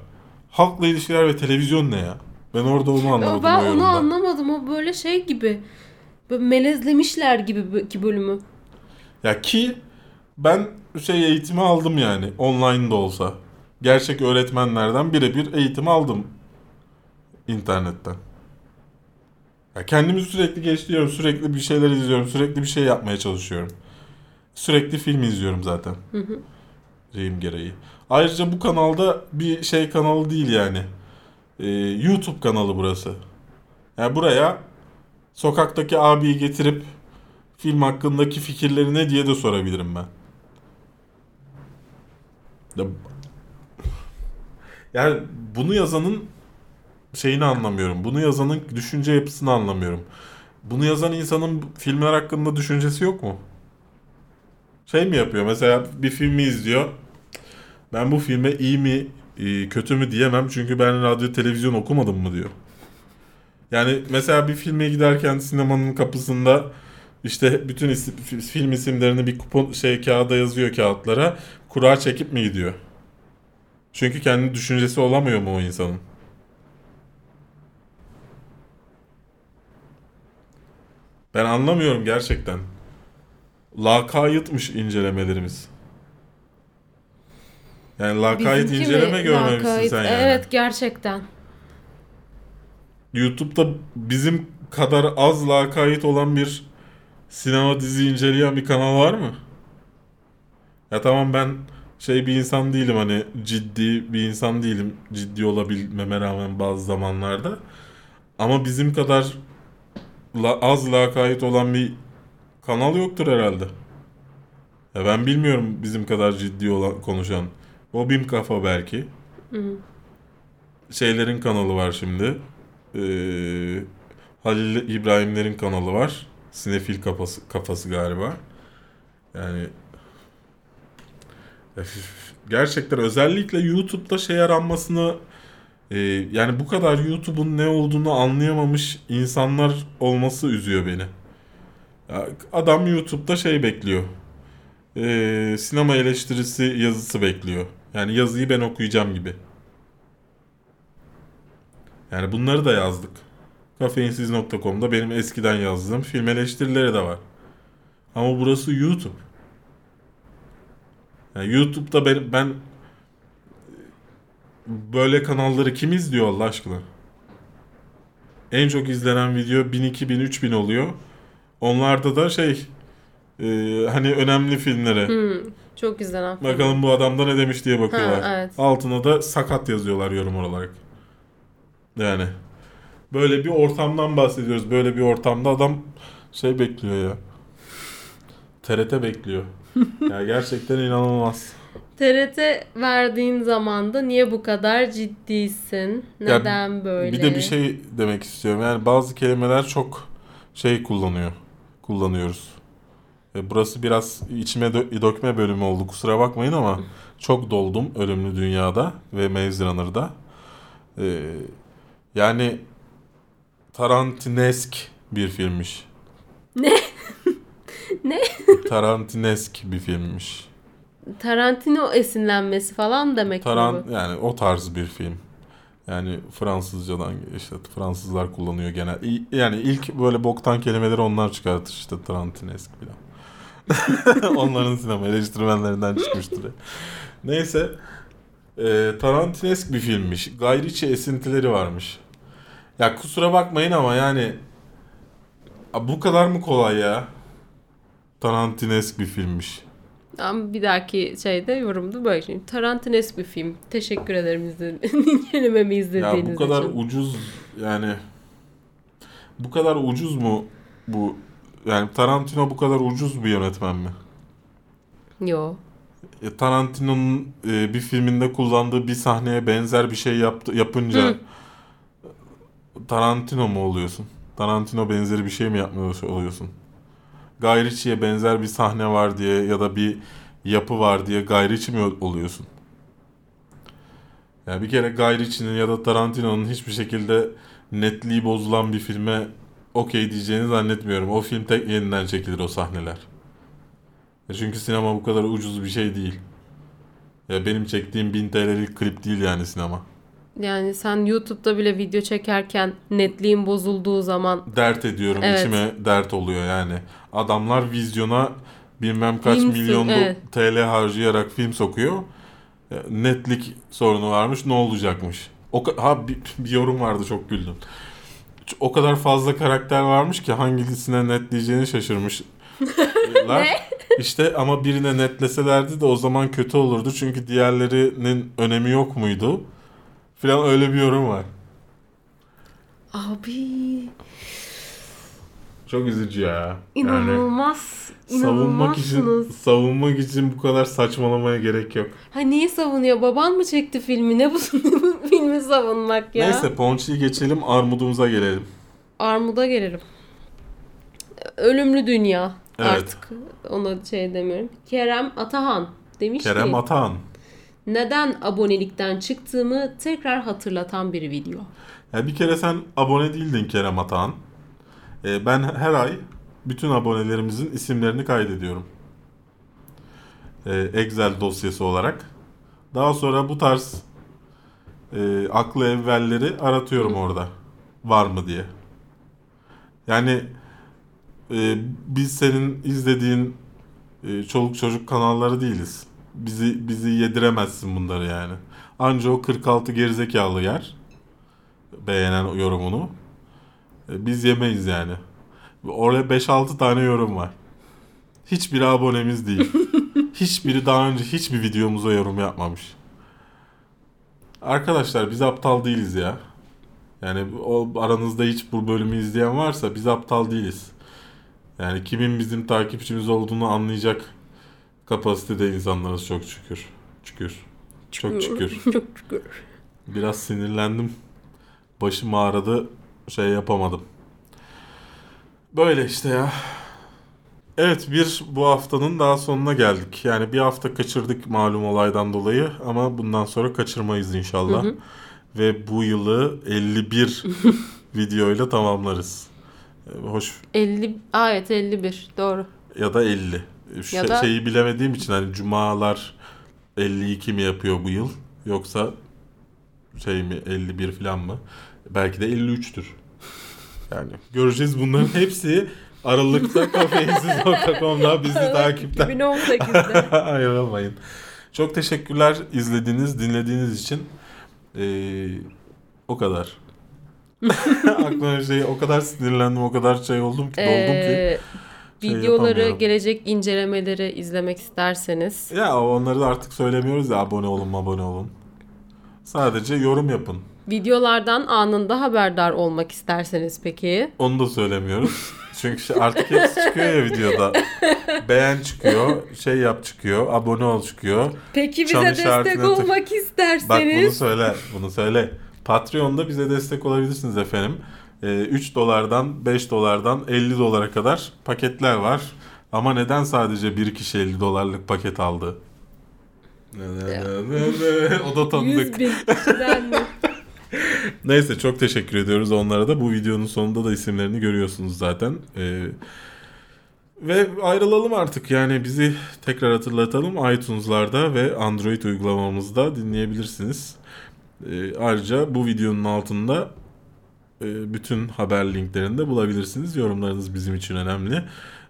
Halkla ilişkiler ve televizyon ne ya? Ben orada onu anlamadım o ben onu yorumda. anlamadım. O böyle şey gibi. Böyle melezlemişler gibi ki bölümü. Ya ki ben şey eğitimi aldım yani online de olsa. Gerçek öğretmenlerden birebir eğitim aldım internetten. Ya kendimi sürekli geliştiriyorum, sürekli bir şeyler izliyorum, sürekli bir şey yapmaya çalışıyorum. Sürekli film izliyorum zaten. Şeyim gereği. Ayrıca bu kanalda bir şey kanalı değil yani. Ee, YouTube kanalı burası. Yani buraya sokaktaki abiyi getirip film hakkındaki fikirleri ne diye de sorabilirim ben. Ya, yani bunu yazanın şeyini anlamıyorum. Bunu yazanın düşünce yapısını anlamıyorum. Bunu yazan insanın filmler hakkında düşüncesi yok mu? Şey mi yapıyor? Mesela bir filmi izliyor. Ben bu filme iyi mi e, kötü mü diyemem çünkü ben radyo televizyon okumadım mı diyor. Yani mesela bir filme giderken sinemanın kapısında işte bütün isim, film isimlerini bir kupon şey kağıda yazıyor kağıtlara. Kura çekip mi gidiyor? Çünkü kendi düşüncesi olamıyor mu o insanın? Ben anlamıyorum gerçekten. Lakaytmış incelemelerimiz. Yani lakayt Bizimki inceleme mi görmemişsin lakayt? sen yani. Evet gerçekten. YouTube'da bizim kadar az lakayt olan bir sinema dizi inceleyen bir kanal var mı? Ya tamam ben şey bir insan değilim hani ciddi bir insan değilim ciddi olabilmeme rağmen bazı zamanlarda. Ama bizim kadar la- az lakayt olan bir kanal yoktur herhalde. Ya ben bilmiyorum bizim kadar ciddi olan konuşan. O Bim Kafa belki. Şeylerin kanalı var şimdi. Ee, Halil İbrahimlerin kanalı var. Sinefil kafası, kafası galiba. Yani gerçekten özellikle YouTube'da şey aranmasını e, yani bu kadar YouTube'un ne olduğunu anlayamamış insanlar olması üzüyor beni. Adam YouTube'da şey bekliyor. E, sinema eleştirisi yazısı bekliyor. Yani yazıyı ben okuyacağım gibi. Yani bunları da yazdık. Kafeinsiz.com'da benim eskiden yazdığım film eleştirileri de var. Ama burası YouTube. Yani YouTube'da ben, ben böyle kanalları kim izliyor Allah aşkına? En çok izlenen video 1000, 2000, 3000 oluyor. Onlarda da şey e, hani önemli filmlere Hmm, çok izlenen film. bakalım bu adamda ne demiş diye bakıyorlar. Ha, evet. Altına da sakat yazıyorlar yorum olarak. Yani böyle bir ortamdan bahsediyoruz. Böyle bir ortamda adam şey bekliyor ya. TRT bekliyor. *laughs* ya gerçekten inanılmaz. TRT verdiğin zaman da niye bu kadar ciddisin? Ya Neden böyle? Bir de bir şey demek istiyorum. Yani bazı kelimeler çok şey kullanıyor. Kullanıyoruz. E, burası biraz içime dö- dökme bölümü oldu. Kusura bakmayın ama çok doldum Ölümlü Dünya'da ve Maze Runner'da. E, yani Tarantinesk bir filmmiş. Ne? *laughs* Ne? Tarantinesk bir filmmiş. Tarantino esinlenmesi falan demek mi Taran bu? yani o tarz bir film. Yani Fransızcadan işte Fransızlar kullanıyor genel. Yani ilk böyle boktan kelimeleri onlar çıkartır işte Tarantinesk falan. *laughs* Onların sinema eleştirmenlerinden çıkmıştır. Neyse. E, Tarantinesk bir filmmiş. Guy Ritchie esintileri varmış. Ya kusura bakmayın ama yani bu kadar mı kolay ya? Tarantinesk bir filmmiş. Ama bir dahaki şeyde yorumda böyle şey. Tarantinesk bir film. Teşekkür ederim izlediğiniz, *laughs* izlediğiniz Ya bu kadar için. ucuz yani bu kadar ucuz mu bu yani Tarantino bu kadar ucuz bir yönetmen mi? Yo. E, Tarantino'nun e, bir filminde kullandığı bir sahneye benzer bir şey yaptı yapınca Hı. Tarantino mu oluyorsun? Tarantino benzeri bir şey mi yapmıyor oluyorsun? Guy benzer bir sahne var diye ya da bir yapı var diye Guy Ritchie mi oluyorsun? Yani bir kere Guy ya da Tarantino'nun hiçbir şekilde netliği bozulan bir filme okey diyeceğini zannetmiyorum. O film tek yeniden çekilir o sahneler. Çünkü sinema bu kadar ucuz bir şey değil. Ya benim çektiğim 1000 TL'lik klip değil yani sinema. Yani sen YouTube'da bile video çekerken netliğin bozulduğu zaman Dert ediyorum. Evet. içime dert oluyor yani. Adamlar vizyona bilmem kaç Film milyon evet. TL harcayarak film sokuyor. E, Netlik sorunu varmış. Ne olacakmış? O ha bir, *laughs* bir yorum vardı çok güldüm. O kadar fazla karakter varmış ki hangisine netleyeceğini şaşırmışlar. *laughs* İşte ama birine netleselerdi de o zaman kötü olurdu. Çünkü diğerlerinin önemi yok muydu? Falan öyle bir yorum var. abi Çok üzücü ya. inanılmaz savunmak için savunmak için bu kadar saçmalamaya gerek yok. Ha niye savunuyor? Baban mı çekti filmi? Ne bu *laughs* filmi savunmak ya? Neyse Ponçi'yi geçelim armudumuza gelelim. Armuda gelirim. Ölümlü Dünya Evet. artık ona şey demiyorum. Kerem Atahan demiş Kerem ki Atahan. Neden abonelikten çıktığımı tekrar hatırlatan bir video. Ya bir kere sen abone değildin Kerem Atahan. Ee, ben her ay bütün abonelerimizin isimlerini kaydediyorum. Ee, Excel dosyası olarak. Daha sonra bu tarz e, aklı evvelleri aratıyorum orada. Var mı diye. Yani e, biz senin izlediğin e, çoluk çocuk kanalları değiliz. Bizi bizi yediremezsin bunları yani. Anca o 46 gerizekalı yer beğenen yorumunu. E, Biz yemeyiz yani. Oraya 5-6 tane yorum var. Hiçbiri abonemiz değil. *laughs* Hiçbiri daha önce hiçbir videomuza yorum yapmamış. Arkadaşlar biz aptal değiliz ya. Yani o aranızda hiç bu bölümü izleyen varsa biz aptal değiliz. Yani kimin bizim takipçimiz olduğunu anlayacak kapasitede insanlarız çok şükür. Şükür. Çok şükür. *laughs* Çok şükür. Biraz sinirlendim. Başım ağrıdı. Şey yapamadım. Böyle işte ya. Evet bir bu haftanın daha sonuna geldik. Yani bir hafta kaçırdık malum olaydan dolayı ama bundan sonra kaçırmayız inşallah. Hı hı. Ve bu yılı 51 *laughs* videoyla tamamlarız. Ee, Hoş 50, Aa, evet 51 doğru. ya da 50. Şey- Ya da- Şeyi bilemediğim için hani cumalar 52 mi yapıyor bu yıl yoksa şey mi 51 falan mı? Belki de 53'tür. Yani göreceğiz bunların *laughs* hepsi Aralıkta kafeinsiz.com'da bizi takipten 2018'de. *laughs* ayrılmayın. Çok teşekkürler izlediğiniz, dinlediğiniz için. Ee, o kadar. *laughs* Aklıma şey o kadar sinirlendim, o kadar şey oldum ki, doldum ki. Ee, videoları, yapamıyorum. gelecek incelemeleri izlemek isterseniz Ya onları da artık söylemiyoruz ya abone olun abone olun. Sadece yorum yapın. videolardan anında haberdar olmak isterseniz peki Onu da söylemiyoruz. Çünkü şey- artık hepsi çıkıyor ya videoda. Beğen çıkıyor, şey yap çıkıyor, abone ol çıkıyor. Peki bize destek tık- olmak Bak bunu isterseniz söyle, bunu söyle. Patreon'da bize destek olabilirsiniz efendim. Ee, 3 dolardan 5 dolardan 50 dolara kadar paketler var. Ama neden sadece bir kişi 50 dolarlık paket aldı? *laughs* o da tanıdık. 100 bin? *laughs* Neyse çok teşekkür ediyoruz onlara da. Bu videonun sonunda da isimlerini görüyorsunuz zaten. Ee, ve ayrılalım artık. Yani bizi tekrar hatırlatalım. iTunes'larda ve Android uygulamamızda dinleyebilirsiniz. Ee, ayrıca bu videonun altında bütün haber linklerini de bulabilirsiniz. Yorumlarınız bizim için önemli.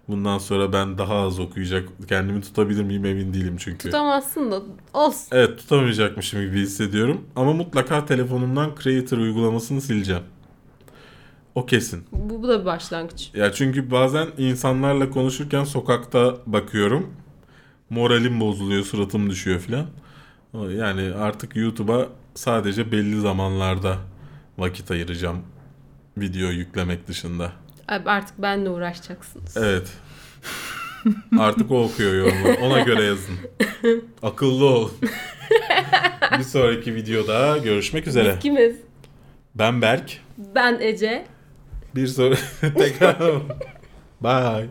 Bundan sonra ben daha az okuyacak, kendimi tutabilir miyim emin değilim çünkü. Tutamazsın da olsun. Evet tutamayacakmışım gibi hissediyorum. Ama mutlaka telefonumdan Creator uygulamasını sileceğim. O kesin. Bu, bu da bir başlangıç. Ya çünkü bazen insanlarla konuşurken sokakta bakıyorum. Moralim bozuluyor, suratım düşüyor filan. Yani artık YouTube'a sadece belli zamanlarda vakit ayıracağım. Video yüklemek dışında. Abi artık benle uğraşacaksınız. Evet. *laughs* Artık o okuyor yorumları. Ona göre yazın. *laughs* Akıllı olun. *laughs* Bir sonraki videoda görüşmek üzere. Biz kimiz? Ben Berk. Ben Ece. Bir sonraki tekrar. Bye.